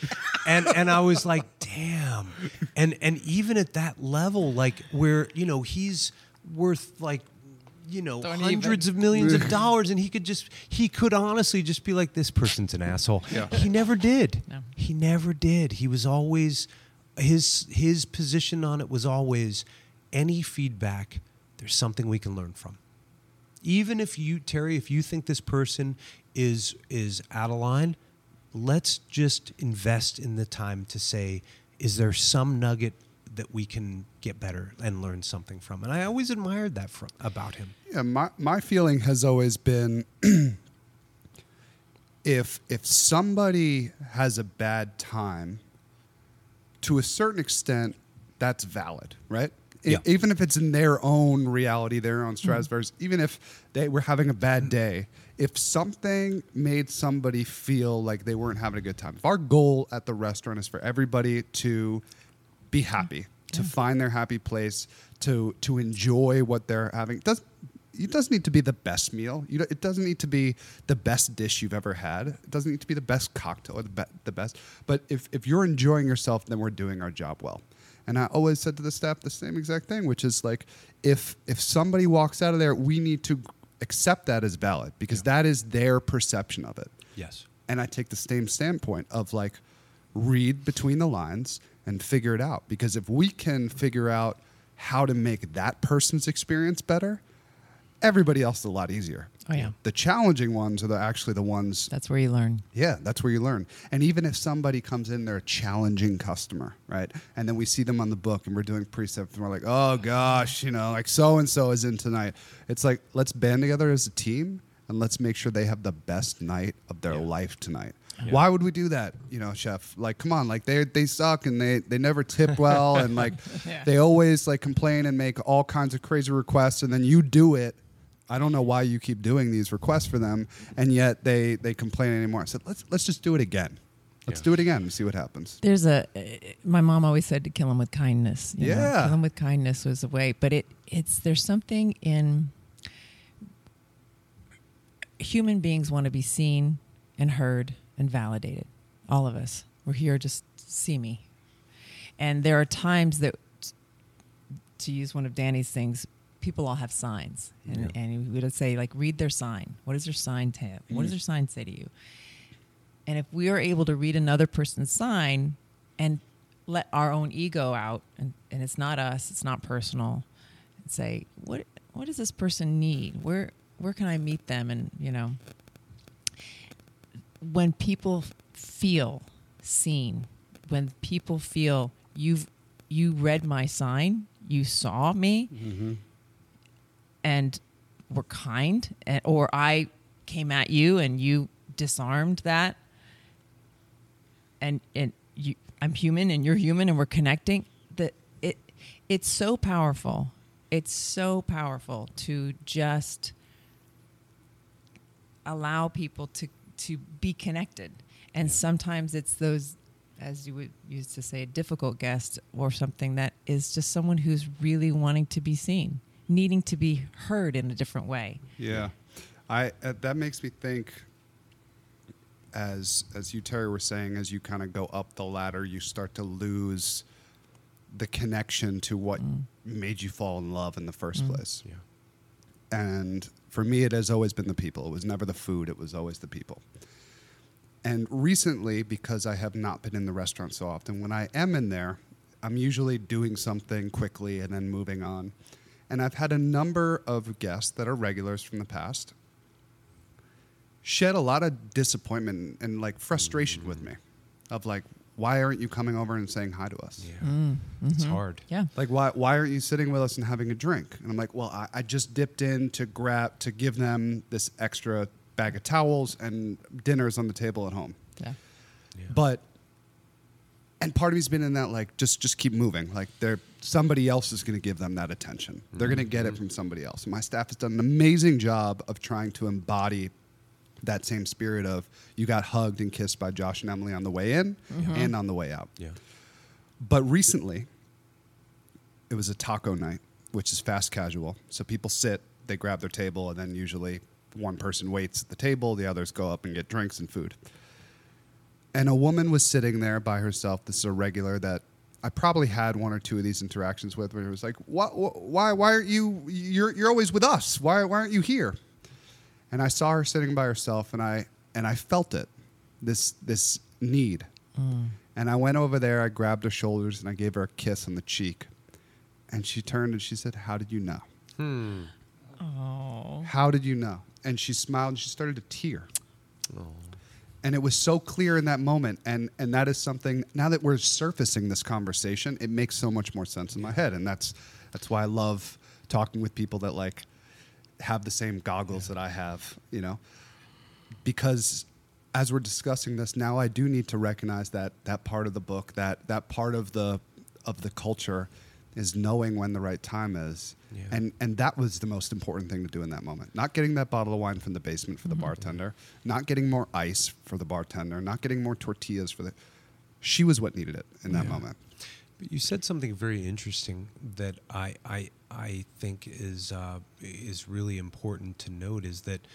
And and I was like, damn. And and even at that level, like where, you know, he's worth like you know, Don't hundreds even. of millions of dollars, and he could just, he could honestly just be like, this person's an asshole. Yeah. He never did. No. He never did. He was always his his position on it was always any feedback. There's something we can learn from. Even if you Terry, if you think this person is is out of line, let's just invest in the time to say, is there some nugget that we can get better and learn something from? And I always admired that from about him. Yeah, my my feeling has always been if if somebody has a bad time, to a certain extent, that's valid, right? Yeah. Even if it's in their own reality, their own mm-hmm. stratospheres, even if they were having a bad day, if something made somebody feel like they weren't having a good time, if our goal at the restaurant is for everybody to be mm-hmm. happy, to find their happy place, to to enjoy what they're having, doesn't it doesn't need to be the best meal. You know, it doesn't need to be the best dish you've ever had. It doesn't need to be the best cocktail or the, be- the best. But if, if you're enjoying yourself, then we're doing our job well. And I always said to the staff the same exact thing, which is like, if if somebody walks out of there, we need to accept that as valid because that is their perception of it. Yes. And I take the same standpoint of like, read between the lines and figure it out. Because if we can figure out how to make that person's experience better, everybody else is a lot easier. Oh, yeah. The challenging ones are the, actually the ones. That's where you learn. Yeah, that's where you learn. And even if somebody comes in, they're a challenging customer, right? And then we see them on the book and we're doing precepts and we're like, oh gosh, you know, like so and so is in tonight. It's like, let's band together as a team and let's make sure they have the best night of their Yeah. life tonight. Yeah. Why would we do that, you know, chef? Like, come on, like they they suck and they they never tip well and like Yeah. they always like complain and make all kinds of crazy requests and then you do it. I don't know why you keep doing these requests for them, and yet they they complain anymore. I said, let's let's just do it again. Let's Yeah. do it again and see what happens. There's a. Eh, my mom always said to kill them with kindness. you know? Yeah. kill them with kindness was a way. But it it's there's something in human beings want to be seen and heard and validated. All of us. We're here just see me. And there are times that, to use one of Danny's things, people all have signs. And, Yeah. and we would say, like, read their sign. What does their sign tell? What does Mm. their sign say to you? And if we are able to read another person's sign and let our own ego out, and, and it's not us, it's not personal, and say, what what does this person need? Where where can I meet them? And you know, when people feel seen, when people feel you've you read my sign, you saw me, and were kind, and, or I came at you and you disarmed that, and and you, I'm human and you're human and we're connecting. That it it's so powerful. It's so powerful to just allow people to to be connected. And sometimes it's those as you would used to say, a difficult guest or something that is just someone who's really wanting to be seen, needing to be heard in a different way. Yeah, I uh, that makes me think. As as you Terry were saying, as you kind of go up the ladder, you start to lose the connection to what made you fall in love in the first place. Yeah. And for me, it has always been the people. It was never the food. It was always the people. And recently, because I have not been in the restaurant so often, when I am in there, I'm usually doing something quickly and then moving on. And I've had a number of guests that are regulars from the past shed a lot of disappointment and like frustration with me of like, why aren't you coming over and saying hi to us? Yeah. Mm, it's mm-hmm. hard. Yeah. Like why why aren't you sitting with us and having a drink? And I'm like, well, I, I just dipped in to grab to give them this extra bag of towels and dinners on the table at home. Yeah. Yeah. But and part of me's been in that like just just keep moving. Like they're somebody else is going to give them that attention. They're going to get it mm-hmm. from somebody else. And my staff has done an amazing job of trying to embody that same spirit of you got hugged and kissed by Josh and Emily on the way in mm-hmm. and on the way out. Yeah. But recently, it was a taco night, which is fast casual. So people sit, they grab their table, and then usually one person waits at the table, the others go up and get drinks and food. And a woman was sitting there by herself. This is a regular that I probably had one or two of these interactions with, where it was like, "Why? Why? Why aren't you? You're you're always with us. Why? Why aren't you here?" And I saw her sitting by herself, and I and I felt it, this this need. And I went over there, I grabbed her shoulders, and I gave her a kiss on the cheek. And she turned and she said, How did you know? Hmm. Oh. How did you know? And she smiled and she started to tear. And it was so clear in that moment. And, and that is something, now that we're surfacing this conversation, it makes so much more sense in my head. And that's, that's why I love talking with people that like have the same goggles that I have, you know? because as we're discussing this now i do need to recognize that that part of the book that that part of the of the culture is knowing when the right time is Yeah. and and that was the most important thing to do in that moment not getting that bottle of wine from the basement for the bartender not getting more ice for the bartender not getting more tortillas for the she was what needed it in that Yeah. moment But you said something very interesting that I I I think is uh, is really important to note is that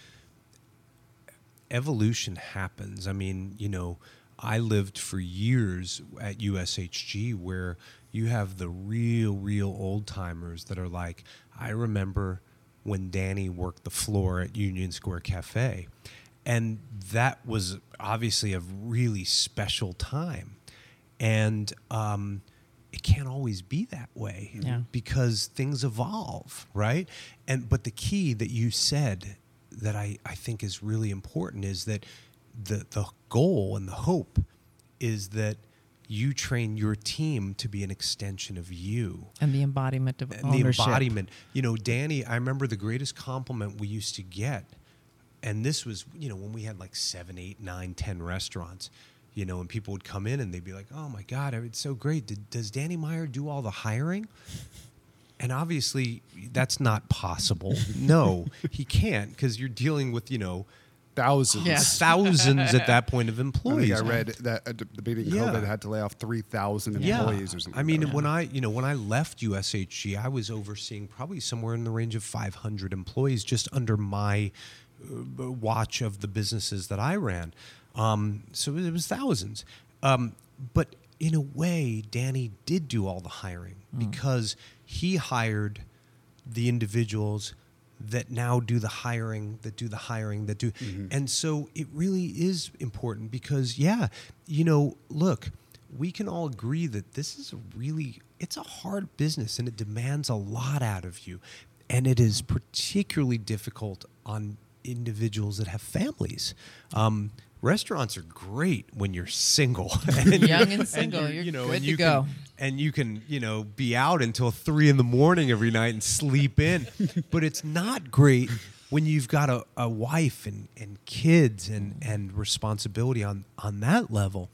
evolution happens. I mean, you know, I lived for years at USHG where you have the real, real old timers that are like, I remember when Danny worked the floor at Union Square Cafe. And that was obviously a really special time. And um, it can't always be that way Yeah. because things evolve, right? And but the key that you said that I, I think is really important is that the the goal and the hope is that you train your team to be an extension of you And the embodiment of and ownership. the embodiment. You know, Danny, I remember the greatest compliment we used to get, and this was, you know, when we had like seven, eight, nine, ten restaurants, you know, and people would come in and they'd be like, "Oh my God, it's so great! Did, does Danny Meyer do all the hiring?" And obviously, that's not possible. no, he can't because you're dealing with, you know, thousands Yeah. thousands at that point of I employees. think I read that at the beginning of Yeah. COVID had to lay off 3,000 employees or something. I mean, like when I you know when I left USHG, I was overseeing probably somewhere in the range of 500 employees just under my uh, watch of the businesses that I ran. Um, so it was thousands. Um, but in a way, Danny did do all the hiring because he hired the individuals that now do the hiring, that do the hiring, that do. And so it really is important because, yeah, you know, look, we can all agree that this is a really it's a hard business and it demands a lot out of you and it is particularly difficult on individuals that have families um, restaurants are great when you're single and Young and single, and you're good and to you go. can, and you can you know be out until three in the morning every night and sleep in but it's not great when you've got a, a wife and, and kids and, and responsibility on, on that level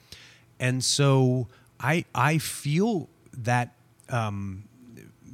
and so I I feel that um,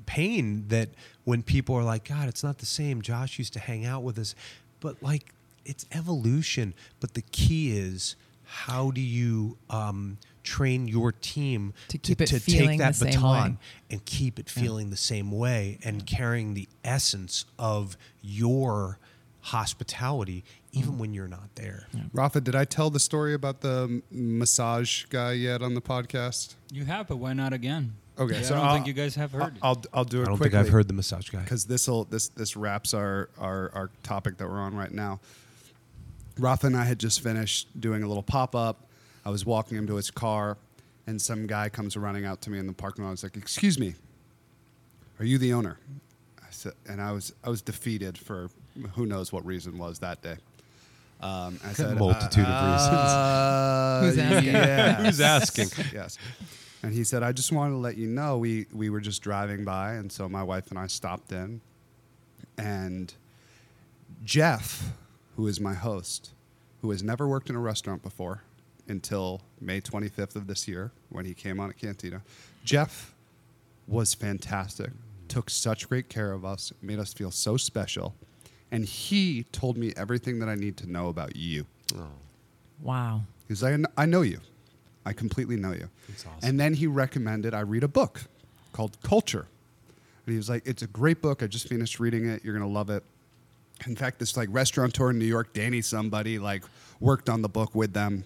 pain that when people are like, God, it's not the same. Josh used to hang out with us, but like it's evolution. But the key is how do you um, train your team To keep it to feeling take that the same baton way. and keep it feeling the same way and carrying the essence of your hospitality even when you're not there. Rafa, did I tell the story about the massage guy yet on the podcast? You have, but why not again? Okay, Yeah, so I don't I'll- think you guys have heard. I'll, I'll, I'll do it I don't quickly. think I've heard the massage guy. because this will this this wraps our, our our topic that we're on right now. Rafa and I had just finished doing a little pop up. I was walking him to his car, and some guy comes running out to me in the parking lot. I was like, "Excuse me, are you the owner?" I said, and I was I was defeated for who knows what reason was that day. Um, I said, multitude of reasons. Who's asking? Who's asking? yes. And he said, I just wanted to let you know we, we were just driving by, and so my wife and I stopped in. And Jeff, who is my host, who has never worked in a restaurant before until May 25th of this year when he came on at Cantina, Jeff was fantastic, took such great care of us, made us feel so special. And he told me everything that I need to know about you. Oh. Wow. Because I, I know you. I completely know you. That's awesome. And then he recommended I read a book called Culture. And he was like, it's a great book. I just finished reading it. You're going to love it. In fact, this like restaurateur in New York, Danny somebody, like worked on the book with them.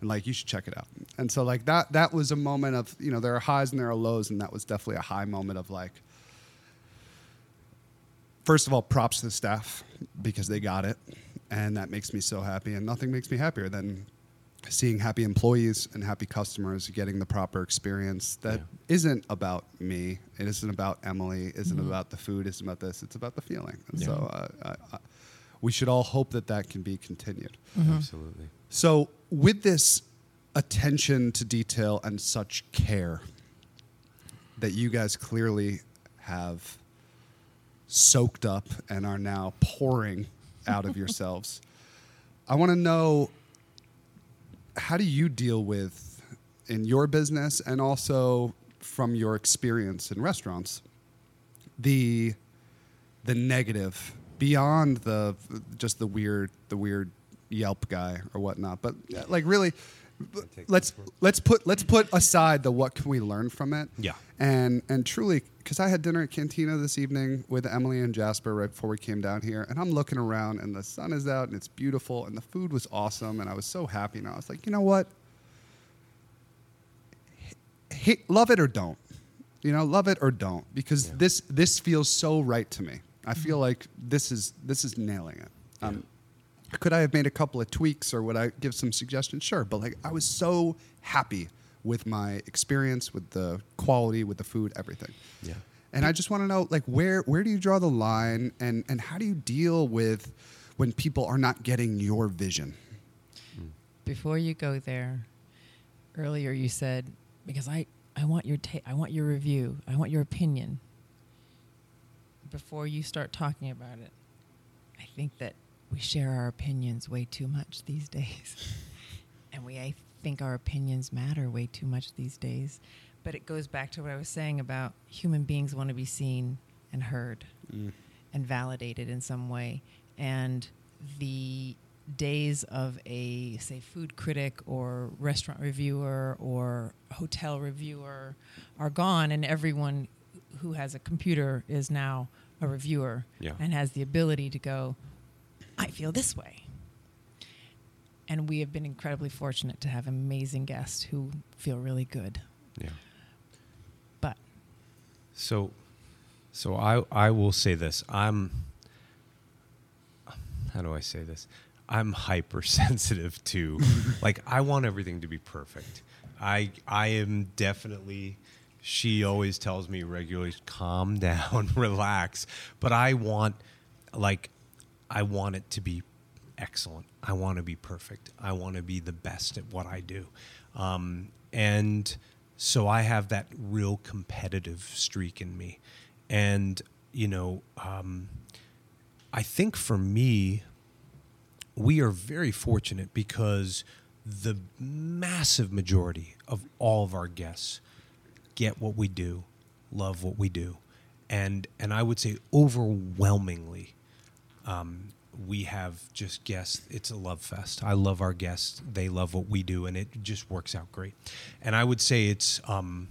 And like, you should check it out. And so like that, that was a moment of, you know, there are highs and there are lows. And that was definitely a high moment of like, first of all, props to the staff because they got it. And that makes me so happy. And nothing makes me happier than seeing happy employees and happy customers getting the proper experience that Yeah. not about me. It isn't about Emily. It isn't about the food. It isn't about this. It's about the feeling. And so uh, I, I, we should all hope that that can be continued. Absolutely. So, with this attention to detail and such care that you guys clearly have soaked up and are now pouring out of yourselves, I want to know how do you deal with in your business and also from your experience in restaurants the the negative beyond the just the weird the weird Yelp guy or whatnot, but like really, let's let's put let's put aside the what can we learn from it. Yeah. and and truly, because I had dinner at Cantina this evening with Emily and Jasper right before we came down here, and I'm looking around and the sun is out and it's beautiful and the food was awesome and I was so happy and I was like, you know what, H- love it or don't, you know, love it or don't because Yeah. this this feels so right to me. I feel like this is this is nailing it. Um, could I have made a couple of tweaks or would I give some suggestions? Sure, but like I was so happy with my experience, with the quality, with the food, everything. Yeah. And I just want to know, like, where where do you draw the line, and and how do you deal with when people are not getting your vision? Before you go there, earlier you said because I I want your ta- I want your review. I want your opinion. Before you start talking about it, I think that we share our opinions way too much these days. and we I think our opinions matter way too much these days. But it goes back to what I was saying about human beings want to be seen and heard mm. and validated in some way. And the days of a, say, food critic or restaurant reviewer or hotel reviewer are gone, and everyone who has a computer is now a reviewer Yeah. and has the ability to go, I feel this way. and we have been incredibly fortunate to have amazing guests who feel really good. Yeah. But So, so I I will say this. I'm. How do I say this? I'm hypersensitive to, like, I want everything to be perfect. I I am definitely. She always tells me regularly, calm down, relax. But I want, like, I want it to be excellent. I want to be perfect. I want to be the best at what I do. Um, and so I have that real competitive streak in me. And, you know, um, I think for me, we are very fortunate because the massive majority of all of our guests get what we do, love what we do. And, and I would say overwhelmingly, um, we have just guests. It's a love fest. I love our guests. They love what we do, and it just works out great. And I would say it's um,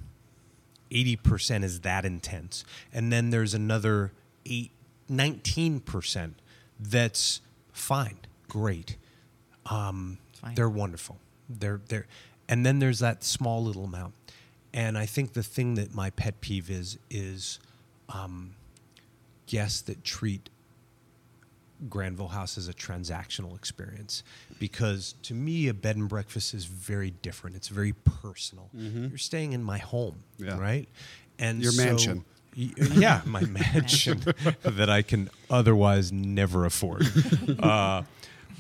eighty percent is that intense, and then there's another eight, 19 percent that's fine, great. Um, Fine. They're wonderful. They're they're, and then there's that small little amount. And I think the thing that my pet peeve is is um, guests that treat Granville House as a transactional experience because to me a bed and breakfast is very different. It's very personal. You're staying in my home, Yeah. right? And Your so- mansion. Y- yeah, my mansion that I can otherwise never afford. Uh,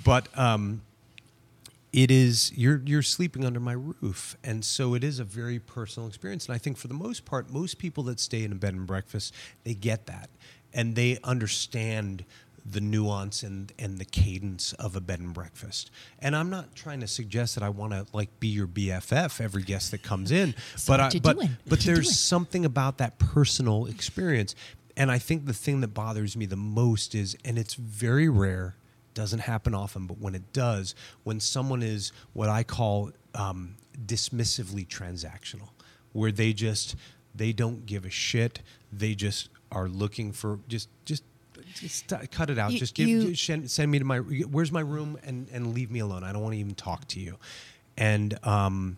but um, it is you're you're sleeping under my roof, and so it is a very personal experience. And I think for the most part, most people that stay in a bed and breakfast they get that, and they understand the nuance and and the cadence of a bed and breakfast. And I'm not trying to suggest that I want to like be your BFF every guest that comes in, So but I, but doing? but What there's something about that personal experience. And I think the thing that bothers me the most is, and it's very rare, doesn't happen often, but when it does, when someone is what I call um, dismissively transactional, where they just they don't give a shit, they just are looking for just just. Just cut it out. You- just give, you- just send, send me to my. Where's my room and and leave me alone. I don't want to even talk to you. And um,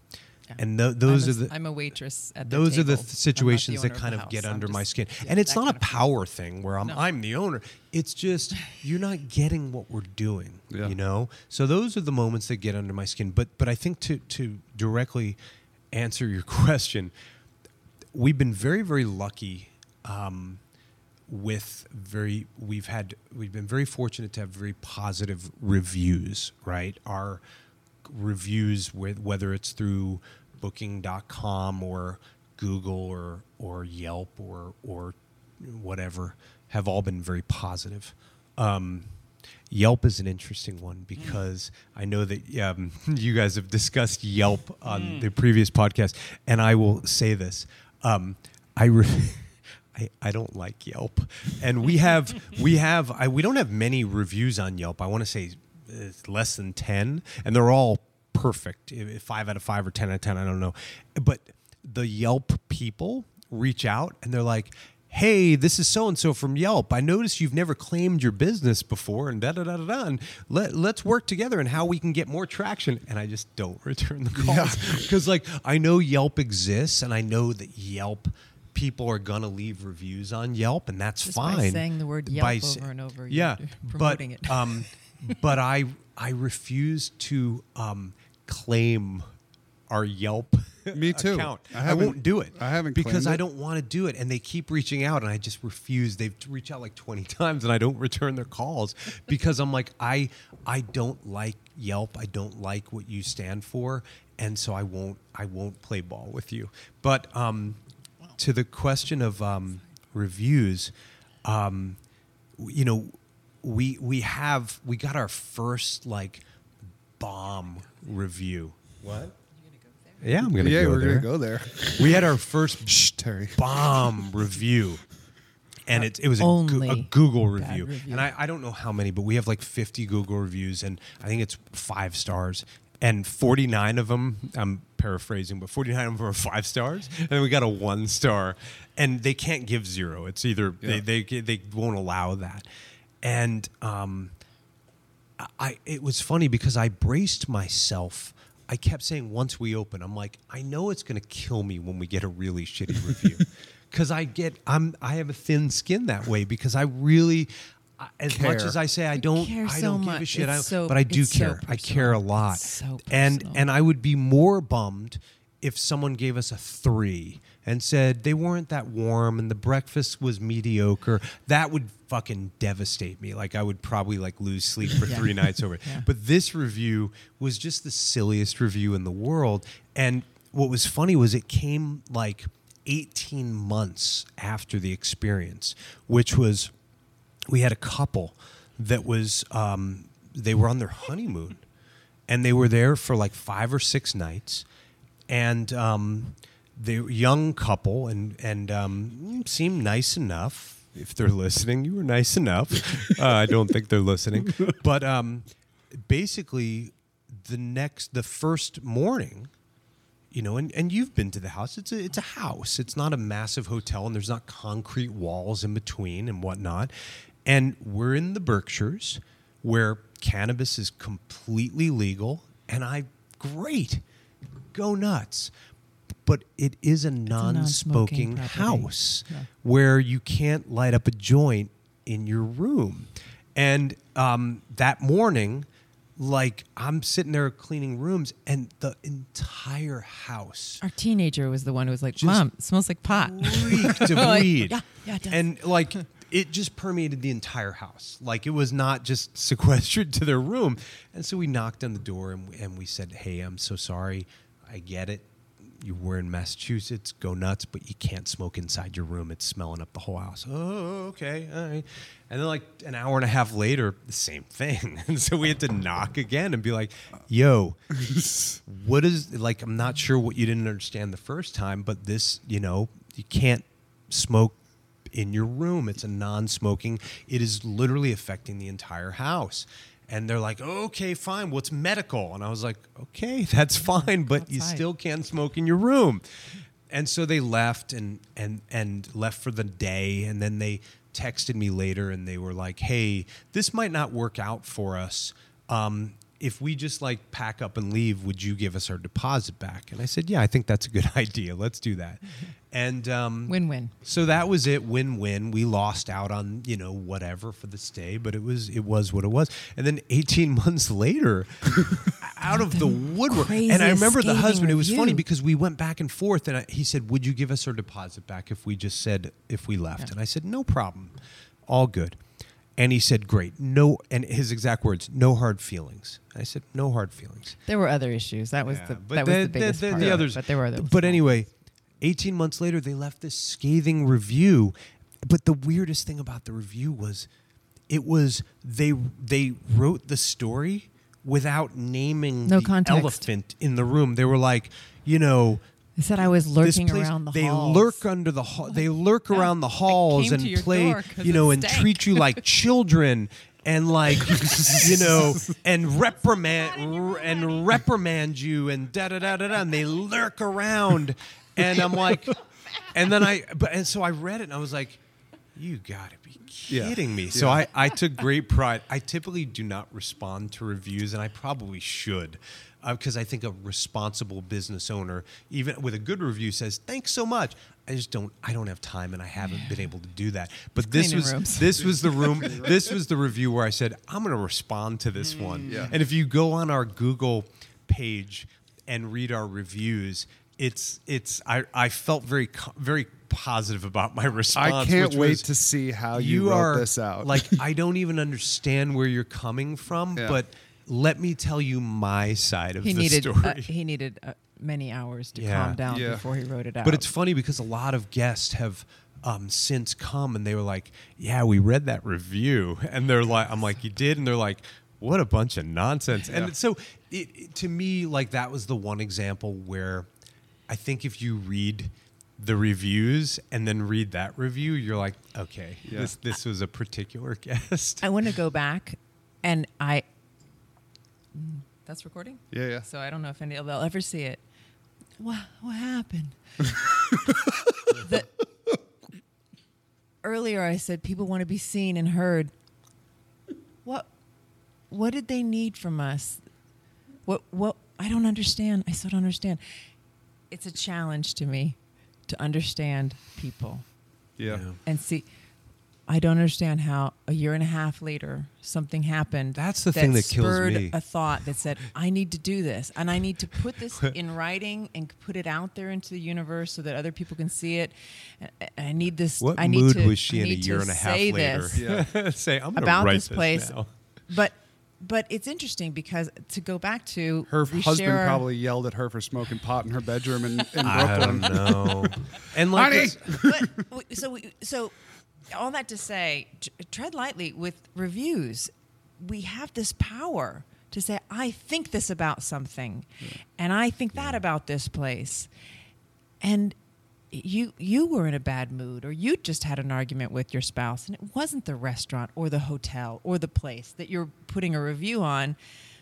Yeah. and th- those I'm are the I'm a waitress at the those are the th- situations the that owner of kind of get I'm under my skin yeah, and it's not kind a of power thing where i'm No. i'm the owner it's just you're not getting what we're doing Yeah. you know so those are the moments that get under my skin but but i think to to directly answer your question we've been very very lucky um, with very we've had we've been very fortunate to have very positive reviews right? Our reviews with whether it's through booking.com or google or or yelp or or whatever have all been very positive. Um, Yelp is an interesting one because I know that um, you guys have discussed Yelp on the previous podcast, and I will say this: um, I, re- I I don't like Yelp, and we have we have I, we don't have many reviews on Yelp. I want to say it's less than ten, and they're all perfect. If- if Five out of five or ten out of ten, I don't know, but the Yelp people reach out and they're like hey, this is so and so from Yelp. I noticed you've never claimed your business before, and da da da da da. And let let's work together and how we can get more traction. And I just don't return the calls because, like, I know Yelp exists, and I know that Yelp people are gonna leave reviews on Yelp, and that's Just by fine. saying the word Yelp s- over and over, you're yeah, promoting but, it. um, but I I refuse to um, claim our Yelp. Me too. Account. I I, won't do it. I haven't because I don't want to do it, and they keep reaching out, and I just refuse. They've reached out like twenty times, and I don't return their calls because I'm like, I I don't like Yelp. I don't like what you stand for, and so I won't I won't play ball with you. But um, to the question of um, reviews, um, you know, we we have we got our first like bomb review. What? Yeah, I'm gonna go. yeah, go we're there. gonna go there. We had our first Shh, Terry. bomb review. And it, it was a, Goo- a Google review. review. And I, I don't know how many, but we have like 50 Google reviews, and I think it's five stars. And 49 of them, I'm paraphrasing, but 49 of them are five stars. And then we got a one star. And they can't give zero. It's either Yeah. they, they, they won't allow that. And um, I it was funny because I braced myself. I kept saying once we open, I'm like, I know it's going to kill me when we get a really shitty review, because I get I'm I have a thin skin that way because I really. I- As much as I say I don't, care I don't give a shit. I, so- but I do it's so care. I care a lot, so and and I would be more bummed if someone gave us a three and said they weren't that warm and the breakfast was mediocre. That would fucking devastate me. Like I would probably like lose sleep for Yeah. three nights over it. Yeah. But this review was just the silliest review in the world. And what was funny was it came like 18 months after the experience, which was we had a couple that was um, they were on their honeymoon and they were there for like five or six nights and um, they were a young couple and and um, seemed nice enough if they're listening you were nice enough uh, i don't think they're listening but um, basically the next the first morning you know, and, and you've been to the house. It's a it's a house. It's not a massive hotel, and there's not concrete walls in between and whatnot. And we're in the Berkshires, where cannabis is completely legal, and I great, go nuts. But it is a non-smoking, non-smoking house Yeah. where you can't light up a joint in your room. And um, that morning, like I'm sitting there cleaning rooms, and the entire house Our teenager was the one who was like, "Mom, it smells like pot." reeked of Like, yeah, yeah, it does. And like it just permeated the entire house. Like it was not just sequestered to their room. And so we knocked on the door and we, and we said, "Hey, I'm so sorry. I get it. You were in Massachusetts. Go nuts, but you can't smoke inside your room. It's smelling up the whole house." Oh, okay, all right. And then like an hour and a half later, the same thing. And so we had to knock again and be like, "Yo, what is like i'm not sure what you didn't understand the first time but this you know you can't smoke in your room. It's a non-smoking. It is literally affecting the entire house. And they're like okay fine. What's medical. And i was like okay that's fine but you still can't smoke in your room. And so they left and and and left for the day. And then they texted me later and they were like hey this might not work out for us. Um, if we just like pack up and leave would you give us our deposit back? And i said yeah i think that's a good idea. Let's do that. And um, Win-win. so that was it. Win-win. We lost out on you know whatever for the stay but it was it was what it was. And then 18 months later out of the woodwork. And i remember the husband it was funny because we went back and forth and I, he said would you give us our deposit back if we just said if we left? Yeah. and i said no problem. All good. And he said great. No and his exact words no hard feelings i said no hard feelings There were other issues. That was yeah, the but that was the biggest the, part. the others. but there were others. But anyway, 18 months later, they left this scathing review. But the weirdest thing about the review was, it was they they wrote the story without naming No the context. elephant in the room. They were like, you know. They said I was this lurking place- around the they halls. lurk under the hall. They lurk around the halls and play, you know, and treat you like children and like you know and reprimand and reprimand you and da da da da da and they lurk around and I'm like and then I but and so I read it and I was like you got to be Yeah. kidding me. So I, I took great pride. I typically do not respond to reviews, and I probably should, Uh, because I think a responsible business owner, even with a good review, says thanks so much. I just don't. I don't have time, and I haven't been able to do that. But this was rooms. this was the room. this was the review where I said I'm going to respond to this one. Yeah. And if you go on our Google page and read our reviews, it's it's. I I felt very very positive about my response. I can't wait was, to see how you, you wrote are this out. like I don't even understand where you're coming from, Yeah. but let me tell you my side of he the needed story. uh, he needed uh, many hours to Yeah. calm down Yeah. before he wrote it out. but it's funny because a lot of guests have um, since come and they were like, "Yeah, we read that review," and they're like, "I'm like, you did," and they're like. What a bunch of nonsense! Yeah. And so, it, it- to me, like that was the one example where I think if you read the reviews and then read that review, you're like, okay, Yeah. this this was a particular guest. I want to go back, and I. That's recording. yeah, yeah. So I don't know if any they'll ever see it. What what happened? the, earlier I said people want to be seen and heard. What what did they need from us? What what I don't understand. I still don't understand. It's a challenge to me to understand people Yeah. Yeah. and see. I don't understand how a year and a half later something happened. That's the thing that kills me. A thought that said, "I need to do this, and I need to put this in writing and put it out there into the universe so that other people can see it." And and I need this. What I need mood to, was she I in a year and a half say later? this Yeah. Say, I'm gonna about write this place. now. But but it's interesting because to go back to Her husband share- probably yelled at her for smoking pot in her bedroom in, in I don't know. and like, Honey! it's- but so we, so all that to say, tread lightly with reviews. We have this power to say, I think this about something, and I think that about this place, and you you were in a bad mood or you just had an argument with your spouse and it wasn't the restaurant or the hotel or the place that you're putting a review on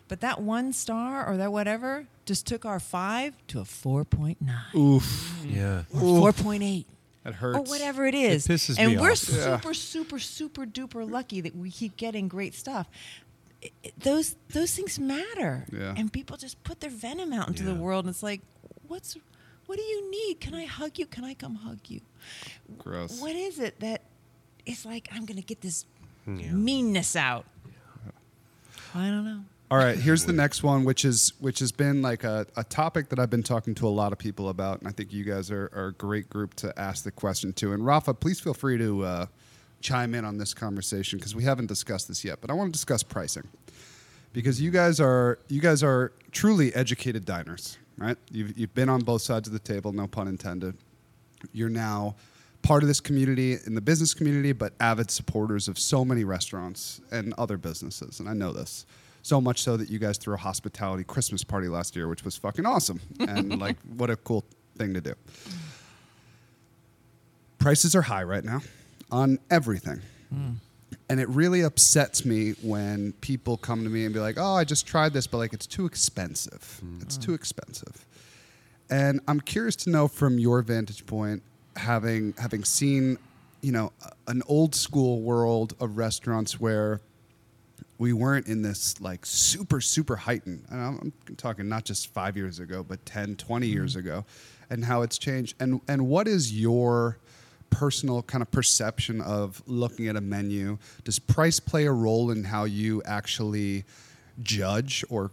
but that one star or that whatever just took our 5 to a 4.9 Oof. yeah. or 4.8 That hurts. or whatever it is. pisses and me we're off. Yeah. super, super, super duper lucky that we keep getting great stuff. I- I- those those things matter, Yeah. and people just put their venom out into the world. And it's like, what's what do you need? Can I hug you? Can I come hug you? Gross. What is it that is like? I'm gonna get this Yeah. meanness out. I don't know. All right, here's the next one, which is which has been like a, a topic that I've been talking to a lot of people about, and I think you guys are, are a great group to ask the question to. And Rafa, please feel free to uh, chime in on this conversation because we haven't discussed this yet, but I want to discuss pricing because you guys are you guys are truly educated diners, right? You've you've been on both sides of the table, no pun intended. You're now part of this community in the business community, but avid supporters of so many restaurants and other businesses, and I know this. So much so that you guys threw a hospitality Christmas party last year, which was fucking awesome. And like, what a cool thing to do. Prices are high right now on everything. Hmm. And it really upsets me when people come to me and be like, "Oh, I just tried this, but like it's too expensive. Hmm. It's too expensive." And I'm curious to know from your vantage point, having having seen, you know, an old school world of restaurants where we weren't in this like super super heightened and I'm, I'm talking not just five years ago but 10 20 years mm-hmm. ago and how it's changed. And and what is your personal kind of perception of looking at a menu? Does price play a role in how you actually judge or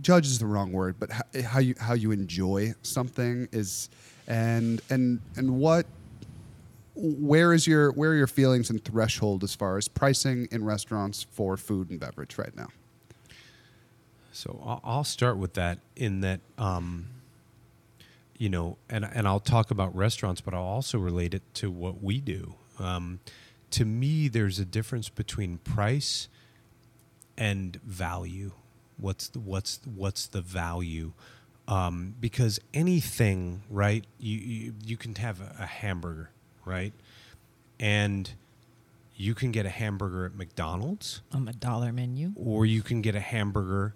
judge is the wrong word but how, how you how you enjoy something is and and and what where is your where are your feelings and threshold as far as pricing in restaurants for food and beverage right now? So I'll- start with that in that, um, you know, and and I'll talk about restaurants, but I'll also relate it to what we do. Um, to me, there's a difference between price and value. What's the, what's what's the value? Um, because anything, right? You you, you can have a hamburger, right? And you can get a hamburger at McDonald's On the dollar menu. or you can get a hamburger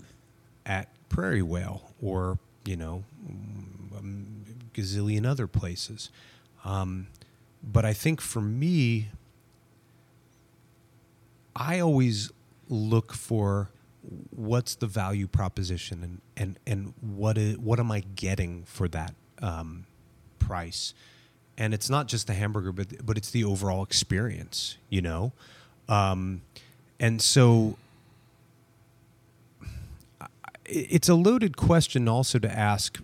at Prairie Whale or you know a gazillion other places. Um, but I think for me, I always look for what's the value proposition and and and what is, what am I getting for that um, price? And it's not just the hamburger, but but it's the overall experience, you know. Um, and so it's a loaded question also to ask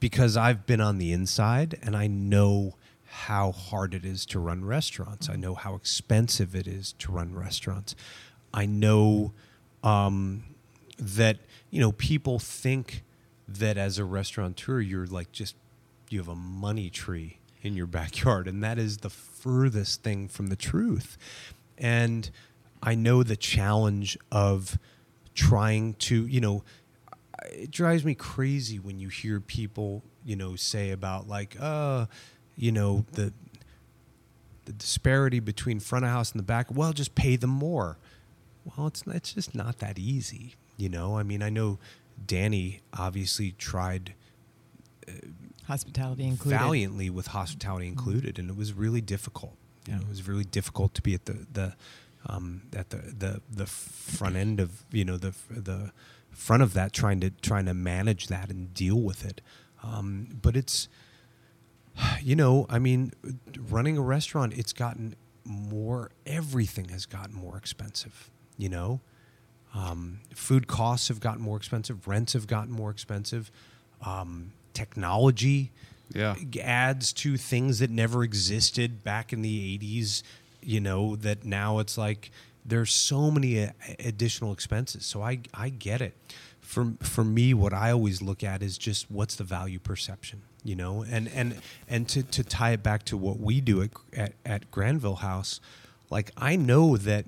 because I've been on the inside and I know how hard it is to run restaurants. I know how expensive it is to run restaurants. I know um, that you know people think that as a restaurateur you're like just you have a money tree in your backyard and that is the furthest thing from the truth. And I know the challenge of trying to, you know, it drives me crazy when you hear people, you know, say about like, uh, you know, the the disparity between front of house and the back. Well, just pay them more. Well, it's it's just not that easy, you know. I mean, I know Danny obviously tried Hospitality included. valiantly with hospitality included, and it was really difficult. You know, it was really difficult to be at the the um, at the, the the front end of you know the the front of that, trying to trying to manage that and deal with it. Um, but it's you know, I mean, running a restaurant, it's gotten more. Everything has gotten more expensive. You know, um, food costs have gotten more expensive. Rents have gotten more expensive. Um, technology Yeah. adds to things that never existed back in the 80s you know that now it's like there's so many additional expenses. So i i get it. For for me what i always look at is just what's the value perception you know? And and and to to tie it back to what we do at at, at granville house like i know that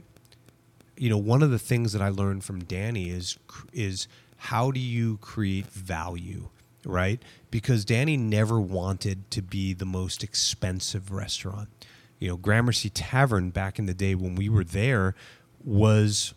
you know one of the things that i learned from danny is is how do you create value right? Because danny never wanted to be the most expensive restaurant. You know gramercy tavern back in the day when we were there was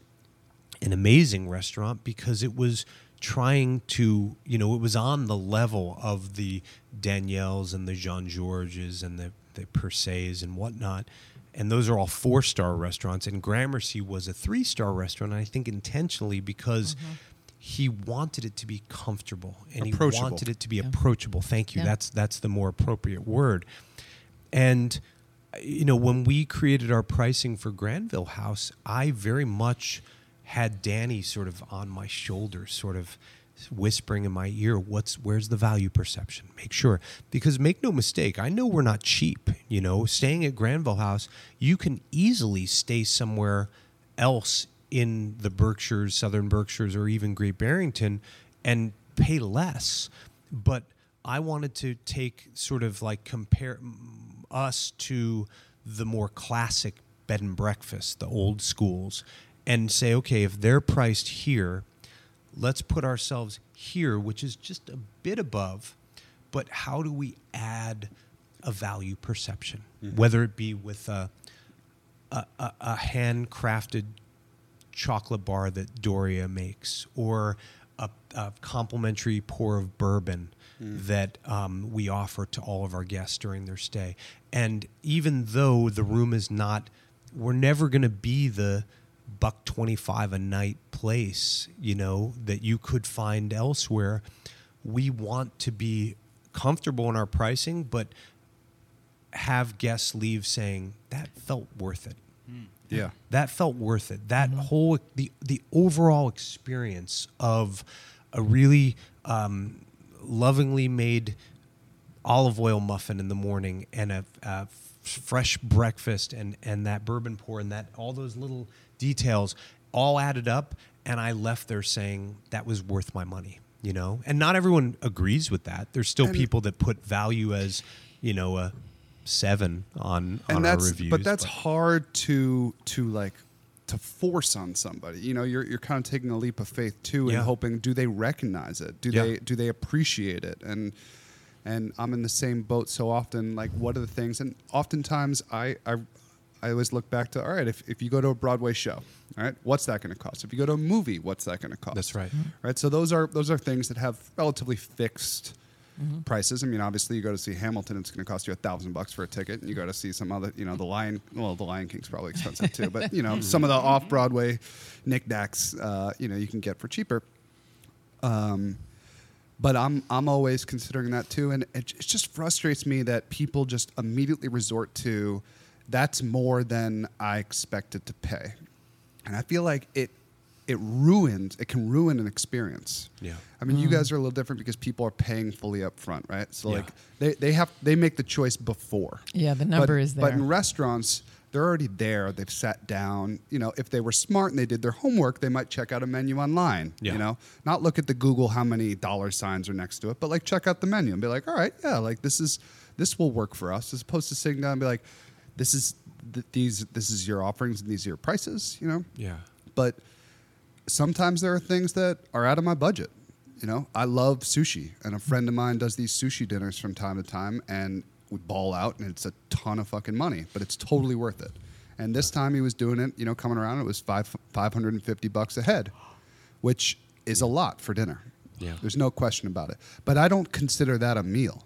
an amazing restaurant because it was trying to you know it was on the level of the danielles and the jean georges and the the and whatnot. And those are all four star restaurants. And gramercy was a three star restaurant i think intentionally because mm-hmm. He wanted it to be comfortable and he wanted it to be approachable thank you Yeah. that's that's the more appropriate word and you know, when we created our pricing for Granville House, I very much had Danny sort of on my shoulder, sort of whispering in my ear, "What's where's the value perception? Make sure because make no mistake, I know we're not cheap. You know, staying at Granville House, you can easily stay somewhere else in the Berkshires, Southern Berkshires, or even Great Barrington, and pay less. But I wanted to take sort of like compare us to the more classic bed and breakfast, the old schools, and say, okay, if they're priced here, let's put ourselves here, which is just a bit above, but how do we add a value perception, mm-hmm. whether it be with a, a, a handcrafted chocolate bar that Doria makes, or a, a complimentary pour of bourbon that um, we offer to all of our guests during their stay. And even though the room is not, we're never going to be the buck 25 a night place, you know, that you could find elsewhere. We want to be comfortable in our pricing, but have guests leave saying that felt worth it Yeah. that felt worth it. That whole the the overall experience of a really um, lovingly made olive oil muffin in the morning and a, a fresh breakfast and and that bourbon pour and that all those little details all added up and I left there saying that was worth my money you know? And not everyone agrees with that. There's still And- people that put value as you know a seven on and on that's our reviews but that's hard to to like to force on somebody you know you're, you're kind of taking a leap of faith too and Yeah. hoping do they recognize it do Yeah. they do they appreciate it and and i'm in the same boat so often like what are the things and oftentimes i i I always look back to all right. If, if you go to a Broadway show, all right, what's that going to cost? If you go to a movie, what's that going to cost? That's right. Right. So those are those are things that have relatively fixed prices. I mean, obviously, you go to see Hamilton, it's going to cost you a thousand bucks for a ticket, and you go to see some other, you know, the Lion. Well, the Lion King's probably expensive too, but you know, some of the off Broadway knickknacks, uh, you know, you can get for cheaper. Um, but I'm I'm always considering that too, and it, it just frustrates me that people just immediately resort to that's more than I expected to pay, and I feel like it it ruins it can ruin an experience. Yeah. I mean, you mm. guys are a little different because people are paying fully up front, right? So Yeah. like they, they have they make the choice before. Yeah, the number But- is But in restaurants, they're already there. They've sat down. You know, if they were smart and they did their homework, they might check out a menu online. Yeah. You know, not look at the Google how many dollar signs are next to it, but like check out the menu and be like, all right, yeah, like this is this will work for us, as opposed to sitting down and be like, this is th- these this is your offerings and these are your prices. You know, yeah but sometimes there are things that are out of my budget. You know, I love sushi, and a friend of mine does these sushi dinners from time to time, and we ball out, and it's a ton of fucking money, but it's totally worth it. And this time he was doing it, you know, coming around, it was five five hundred and fifty bucks a head, which is a lot for dinner. Yeah. there's no question about it. But I don't consider that a meal.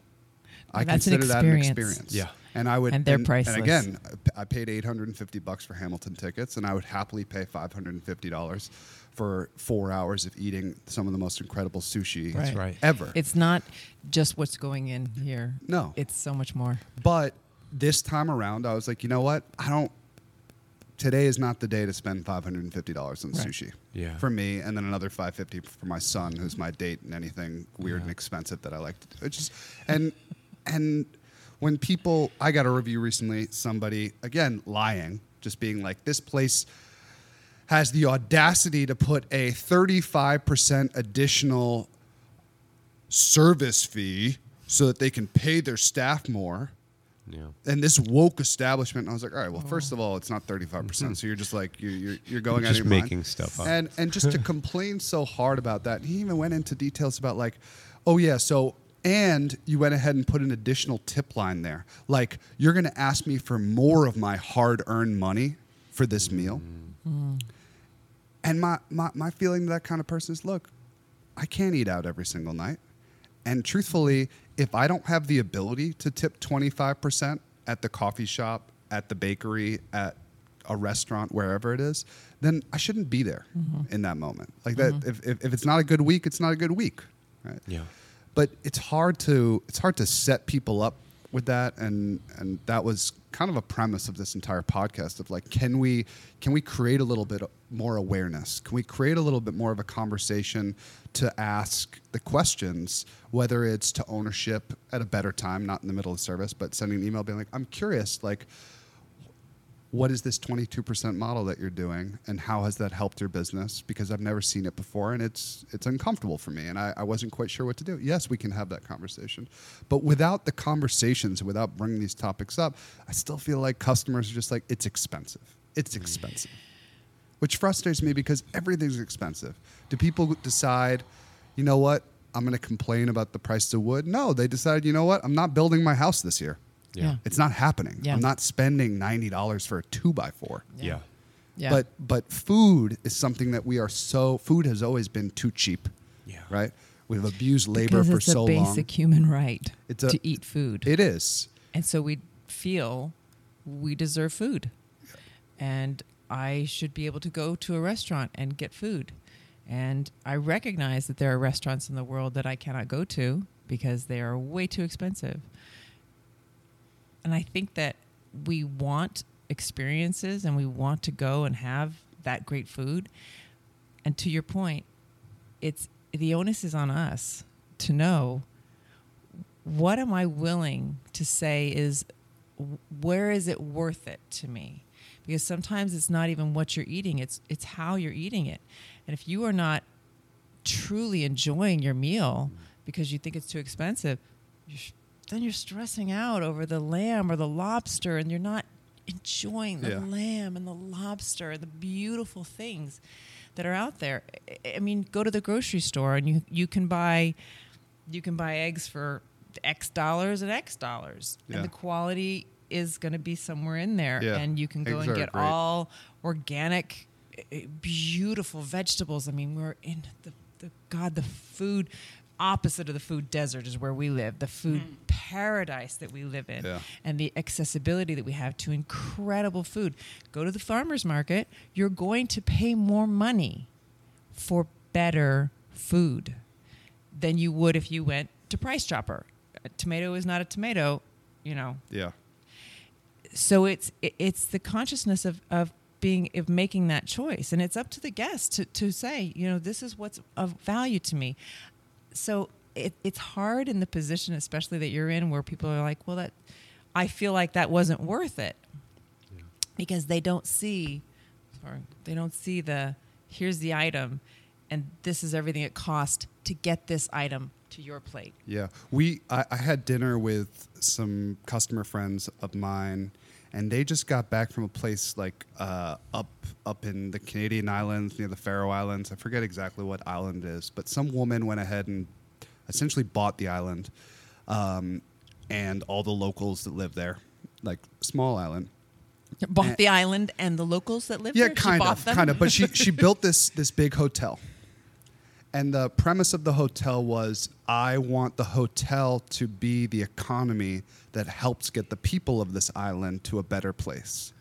I That's an consider that an experience. experience. Yeah. And I would And they're And priceless. again, I paid 850 bucks for Hamilton tickets, and I would happily pay 550 dollars for four hours of eating some of the most incredible sushi That's right. ever. It's not just what's going in here. No. It's so much more. But this time around, I was like, you know what? I don't. Today is not the day to spend five hundred and fifty dollars on Right. sushi. Yeah. For me, and then another five fifty for my son, who's my date, and anything weird and expensive that I like to do. It's just and and when people, I got a review recently. Somebody again lying, just being like, this place has the audacity to put a thirty five percent additional service fee so that they can pay their staff more Yeah. and this woke establishment. I was like, all right, well, first of all, it's not thirty five percent. Mm-hmm. So you're just like you're you're, you're going out Just of your mind. making stuff up. And and just to complain so hard about that, he even went into details about like, oh yeah, so and you went ahead and put an additional tip line there. Like you're going to ask me for more of my hard earned money for this meal. Hmm. Hmm. And my, my my feeling to that kind of person is, look, I can't eat out every single night. And truthfully, if I don't have the ability to tip 25% at the coffee shop, at the bakery, at a restaurant, wherever it is, then I shouldn't be there mm-hmm. in that moment. Like that, mm-hmm. if, if, if it's not a good week, it's not a good week. Right. Yeah. But it's hard to it's hard to set people up with that and and that was kind of a premise of this entire podcast of like can we can we create a little bit more awareness? Can we create a little bit more of a conversation to ask the questions whether it's to ownership at a better time not in the middle of service but sending an email being like i'm curious like what is this 22% model that you're doing and how has that helped your business? Because i've never seen it before and it's it's uncomfortable for me and I, I wasn't quite sure what to do. Yes we can have that conversation. But without the conversations without bringing these topics up i still feel like customers are just like it's expensive. It's expensive. Which frustrates me because everything's expensive. Do people decide you know what? I'm going to complain about the price of wood? No they decide you know what? I'm not building my house this year Yeah. it's not happening. Yeah. I'm not spending ninety dollars for a two by four. Yeah. Yeah. But but food is something that we are so food has always been too cheap. Yeah. Right? We've abused labor because for so long. it's a basic human right It's a- to eat food. It is. and so we feel we deserve food. And I should be able to go to a restaurant and get food. And I recognize that there are restaurants in the world that I cannot go to because they are way too expensive. And I think that we want experiences and we want to go and have that great food. And to your point, it's the onus is on us to know what am I willing to say is where is it worth it to me? Because sometimes it's not even what you're eating, it's it's how you're eating it. And if you are not truly enjoying your meal because you think it's too expensive, you're, then you're stressing out over the lamb or the lobster and you're not enjoying the Yeah. lamb and the lobster and the beautiful things that are out there. I- mean, go to the grocery store and you you can buy you can buy eggs for X dollars and X dollars, Yeah. and the quality is going to be somewhere in there, Yeah. and you can go Eggs and get great. all organic, eh, beautiful vegetables. I mean, we're in the, the God, the food opposite of the food desert is where we live, the food mm. paradise that we live in, Yeah. and the accessibility that we have to incredible food. Go to the farmers market, you're going to pay more money for better food than you would if you went to Price Chopper. A tomato is not a tomato, you know. Yeah. So it's it's the consciousness of of being of making that choice, and it's up to the guest to to say, you know, this is what's of value to me. So it, it's hard in the position, especially that you're in, where people are like, well, that I feel like that wasn't worth it because they don't see, sorry, they don't see the here's the item, and this is everything it cost to get this item to your plate. Yeah, we. I, I had dinner with some customer friends of mine, and they just got back from a place like uh, up up in the Canadian islands near the Faroe Islands. I forget exactly what island it is, but some woman went ahead and essentially bought the island, um, and all the locals that live there, like small island. Bought Eh. the island and the locals that live Yeah, there. Yeah, kind of, them? kind of. But she she built this this big hotel, And the premise of the hotel was I want the hotel to be the economy that helps get the people of this island to a better place.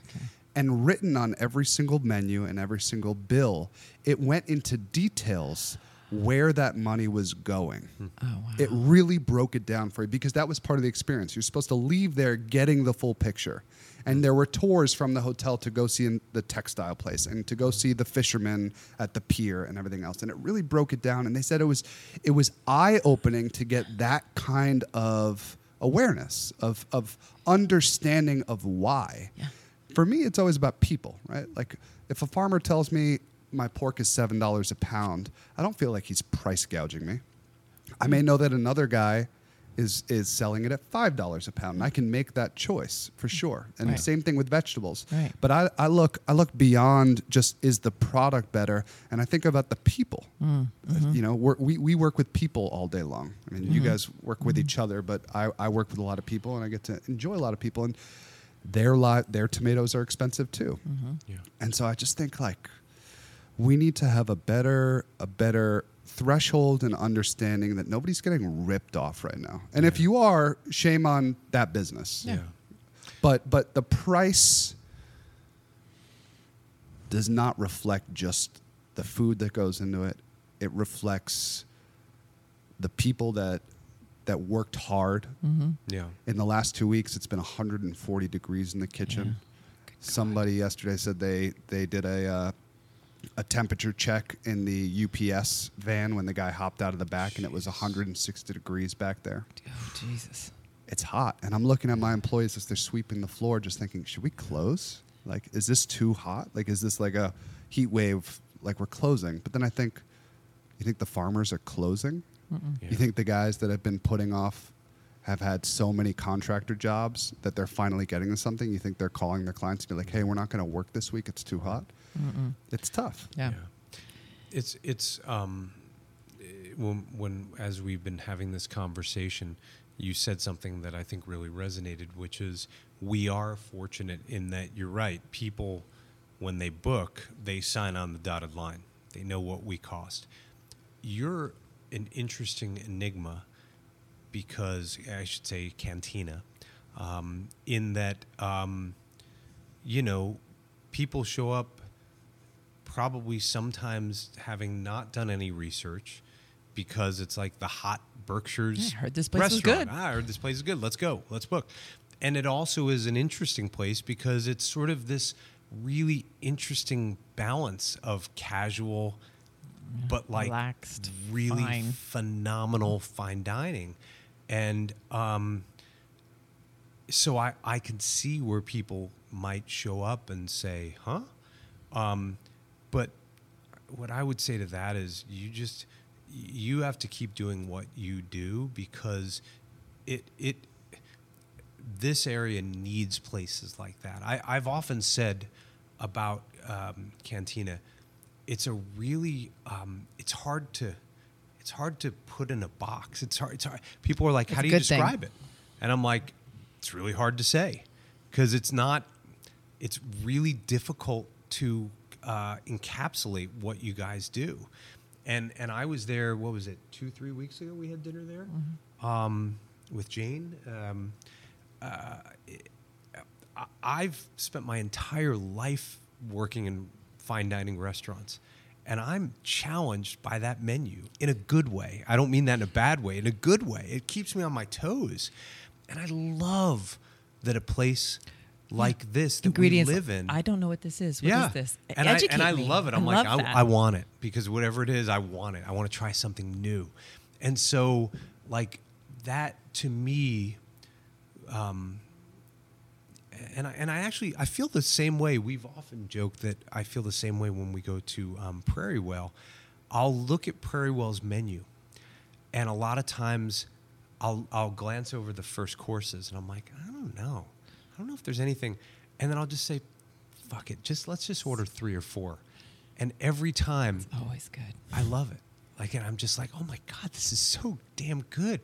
And written on every single menu and every single bill, it went into details where that money was going. Hmm. Oh wow. It really broke it down for you because that was part of the experience. You're supposed to leave there getting the full picture. And there were tours from the hotel to go see in the textile place and to go see the fishermen at the pier and everything else. And it really broke it down. And they said it was it was eye opening to get that kind of awareness of of understanding of why. Yeah. For me, it's always about people, right? Like if a farmer tells me my pork is seven dollars a pound, I don't feel like he's price gouging me. I may know that another guy is is selling it at five dollars a pound, and I can make that choice for sure. And Right. same thing with vegetables. Right. But I, I look I look beyond just is the product better, and I think about the people. Mm, Uh, mm-hmm. You know, we're, we we work with people all day long. I mean, you guys work with Mm-hmm. each other, but I, I work with a lot of people, and I get to enjoy a lot of people, and their li- their tomatoes are expensive too. Mm-hmm. Yeah. And so I just think like we need to have a better a better threshold and understanding that nobody's getting ripped off right now. And if you are, shame on that business. Yeah. But but the price does not reflect just the food that goes into it. It reflects the people that that worked hard. Mm-hmm. Yeah. In the last two weeks, it's been 140 degrees in the kitchen. Somebody yesterday said they they did a uh, a temperature check in the UPS van when the guy hopped out of the back, and it was 160 degrees back there. Oh Jesus. It's hot, and I'm looking at my employees as they're sweeping the floor, just thinking, should we close? Like, is this too hot? Like, is this like a heat wave? Like we're closing, but then I think, you think the farmers are closing? Yeah. You think the guys that have been putting off have had so many contractor jobs that they're finally getting to something? You think they're calling their clients to be like, "Hey, we're not going to work this week. It's too hot." Mm-mm. It's tough. Yeah. It's it's um, eh, when when as we've been having this conversation, you said something that I think really resonated, which is we are fortunate in that you're right. People, when they book, they sign on the dotted line. They know what we cost. You're an interesting enigma because I should say cantina, um, in that um, you know people show up probably sometimes having not done any research because it's like the hot Berkshire's Yeah, I heard this place was restaurant. good. Ah, I heard this place is good. Let's go. Let's book. And it also is an interesting place because it's sort of this really interesting balance of casual but like Relaxed, really fine. phenomenal fine dining. And um, so I, I can see where people might show up and say, huh? Um, but what I would say to that is you just you have to keep doing what you do because it it this area needs places like that. I, I've often said about um, Cantina, it's a really um, it's hard to it's hard to put in a box. It's hard. It's hard. People are like, It's "How do you good thing. describe it?" And I'm like, "It's really hard to say because it's not. It's really difficult to uh, encapsulate what you guys do." And and I was there. What was it? Two three weeks ago, we had dinner there um, with Jane. Um, uh, I've spent my entire life working in fine dining restaurants, and I'm challenged by that menu in a good way. I don't mean that in a bad way, in a good way. It keeps me on my toes. And I love that a place like this that Ingredients. we live in. I don't know what this is. What is yeah. this? And Educate I, and I me. love it. I'm like, love I. I want it because whatever it is, I want it. I want to try something new. And so, like, that to me, um, and I, and I actually I feel the same way. We've often joked that I feel the same way when we go to um, Prairie Whale. I'll look at Prairie Whale's menu, and a lot of times, I'll I'll glance over the first courses, and I'm like, I don't know, I don't know if there's anything, and then I'll just say, fuck it, just let's just order three or four, and every time Always good. I love it. Like, and I'm just like, oh my God, this is so damn good.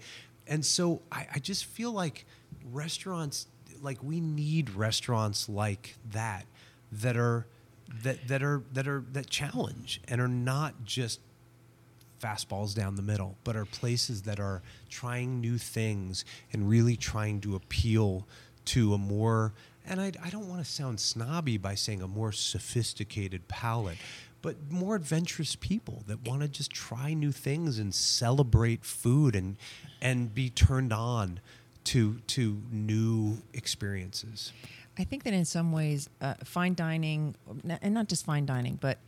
And so I, I just feel like restaurants, like we need restaurants like that, that are, that, that are, that are, that challenge and are not just fastballs down the middle, but are places that are trying new things and really trying to appeal to a more, and I, I don't want to sound snobby by saying a more sophisticated palate, but more adventurous people that want to just try new things and celebrate food and and be turned on to to new experiences. I think that in some ways, uh, fine dining, and not just fine dining, but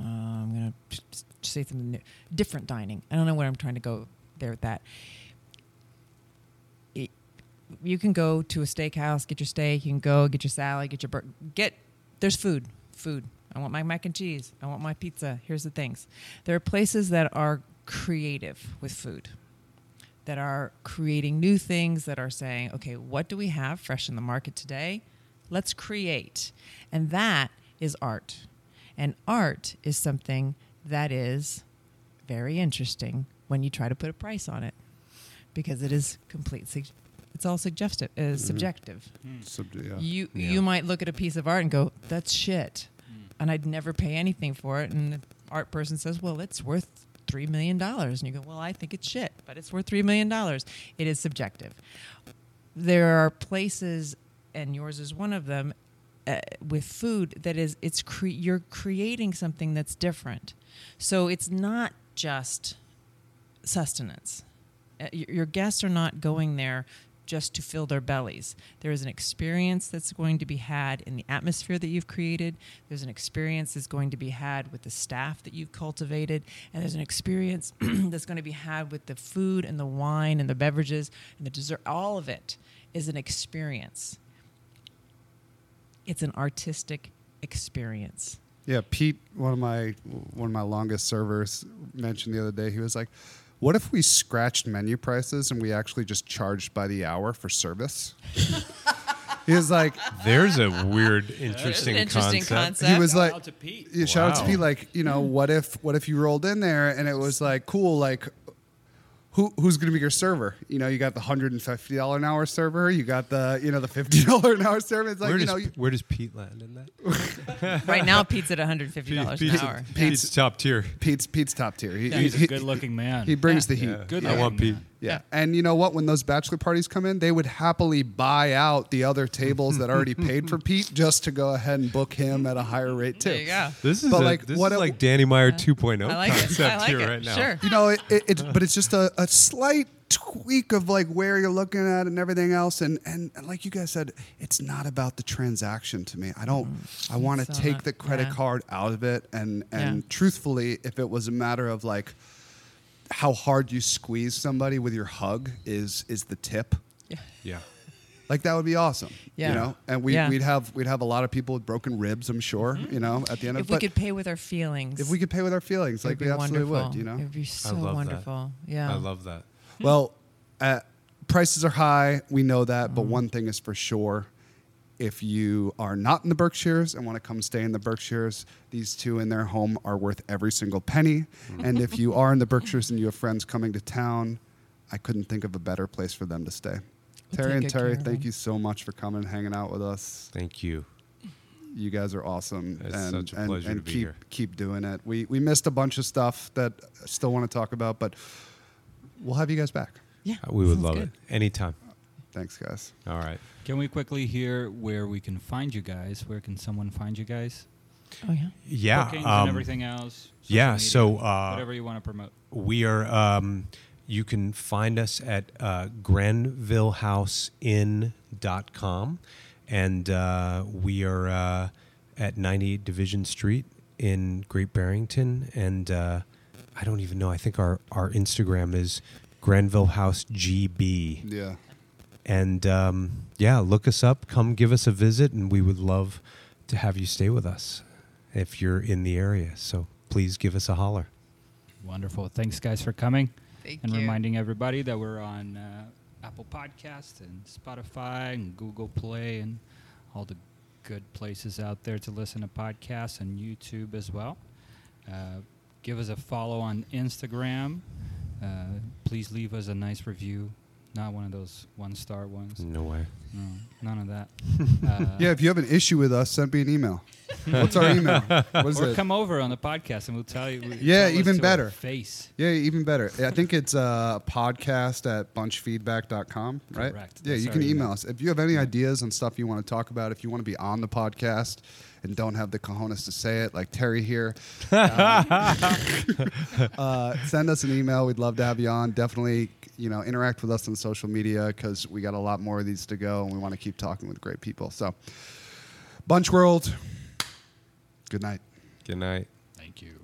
uh, I'm going to say something new. Different dining. I don't know where I'm trying to go there with that. You can go to a steakhouse, get your steak. You can go get your salad, get your bur- get. There's food, food. I want my mac and cheese. I want my pizza. Here's the things. There are places that are creative with food, that are creating new things, that are saying, okay, what do we have fresh in the market today? Let's create. And that is art. And art is something that is very interesting when you try to put a price on it because it is complete. Sug- It's all suggestive, uh, subjective. Sub- yeah. You Yeah. you might look at a piece of art and go, "That's shit," and I'd never pay anything for it. And the art person says, "Well, it's worth three million dollars," and you go, "Well, I think it's shit, but it's worth three million dollars." It is subjective. There are places, and yours is one of them, uh, with food that is it's cre- you're creating something that's different. So it's not just sustenance. Uh, your, your guests are not going there just to fill their bellies. There is an experience that's going to be had in the atmosphere that you've created. There's an experience that's going to be had with the staff that you've cultivated. And there's an experience that's going to be had with the food and the wine and the beverages and the dessert. All of it is an experience. It's an artistic experience. Yeah, Pete, one of my one of my longest servers, mentioned the other day. He was like, "What if we scratched menu prices and we actually just charged by the hour for service?" he was like, There's a weird, interesting, interesting concept. concept. he was Shout like, out to Pete. Yeah, shout out to Pete. Like, you know, what if what if you rolled in there and it was like, cool, like who who's gonna be your server? You know, you got the hundred and fifty dollar an hour server, you got the you know the fifty dollar an hour server. It's like where, you does, know, you, where does Pete land in that? right now, Pete's at $150 an Pete's, hour. Pete's top tier. Pete's Pete's top tier. He, He's he, a good-looking man. he brings the heat. Yeah. Good I want looking Pete. Man. Yeah. And you know what? When those bachelor parties come in, they would happily buy out the other tables that already paid for Pete just to go ahead and book him at a higher rate too. There you go. This is But a, like, this what is a- like Danny Meyer 2.0 I like it. concept I like here it. right now. Sure. You know, it, it, it's but it's just a, a slight tweak of like where you're looking at and everything else. And, and and like you guys said, it's not about the transaction to me. I don't. I want to So take not- the credit yeah. card out of it. And and Yeah. truthfully, if it was a matter of like how hard you squeeze somebody with your hug is is the tip. Yeah. Yeah. Like that would be awesome. Yeah. You know, and we, Yeah. we'd have we'd have a lot of people with broken ribs. I'm sure. You know, at the end of If we could pay with our feelings, if we could pay with our feelings, it like we absolutely wonderful. would. You know. it would be so love that. wonderful. Yeah, I love that. Well, uh, prices are high. We know that, but one thing is for sure: if you are not in the Berkshires and want to come stay in the Berkshires, these two in their home are worth every single penny. Mm. and if you are in the Berkshires and you have friends coming to town, I couldn't think of a better place for them to stay. Terry and Terri, thank them. you so much for coming and hanging out with us. Thank you. You guys are awesome, It's and, such a and, pleasure and to be keep here. keep doing it. We we missed a bunch of stuff that I still want to talk about, but we'll have you guys back. yeah. We would sounds love good. it. Anytime. Thanks, guys. All right. Can we quickly hear where we can find you guys? Where can someone find you guys? Oh yeah. Yeah. Bookings um, and everything else. yeah, media, so, uh, whatever you want to promote. We are. Um, you can find us at uh, GranvilleHouseInn.com, and uh, we are uh, at 98 Division Street in Great Barrington. And uh, I don't even know. I think our our Instagram is Granville House GB. Yeah. And um, yeah, look us up. Come give us a visit, and we would love to have you stay with us if you're in the area. So please give us a holler. Wonderful. Thanks, guys, for coming Thank and you. reminding everybody that we're on uh, Apple Podcasts and Spotify and Google Play and all the good places out there to listen to podcasts and YouTube as well. Uh, give us a follow on Instagram. Uh, please leave us a nice review. Not one of those one star ones. No way. No, none of that. Uh, Yeah, if you have an issue with us, send me an email. What's our email? What is or it? come over on the podcast and we'll tell you. we'll Yeah, tell even better. Face. Yeah, even better. I think it's uh, podcast at bunchfeedback.com, right? Correct. Yeah, That's you can email email. us. If you have any ideas and stuff you want to talk about, if you want to be on the podcast and don't have the cojones to say it, like Terry here, uh, uh, send us an email. We'd love to have you on. Definitely, you know, interact with us on social media because we got a lot more of these to go, and we want to keep talking with great people. So, Bunch World, good night. Good night. Thank you.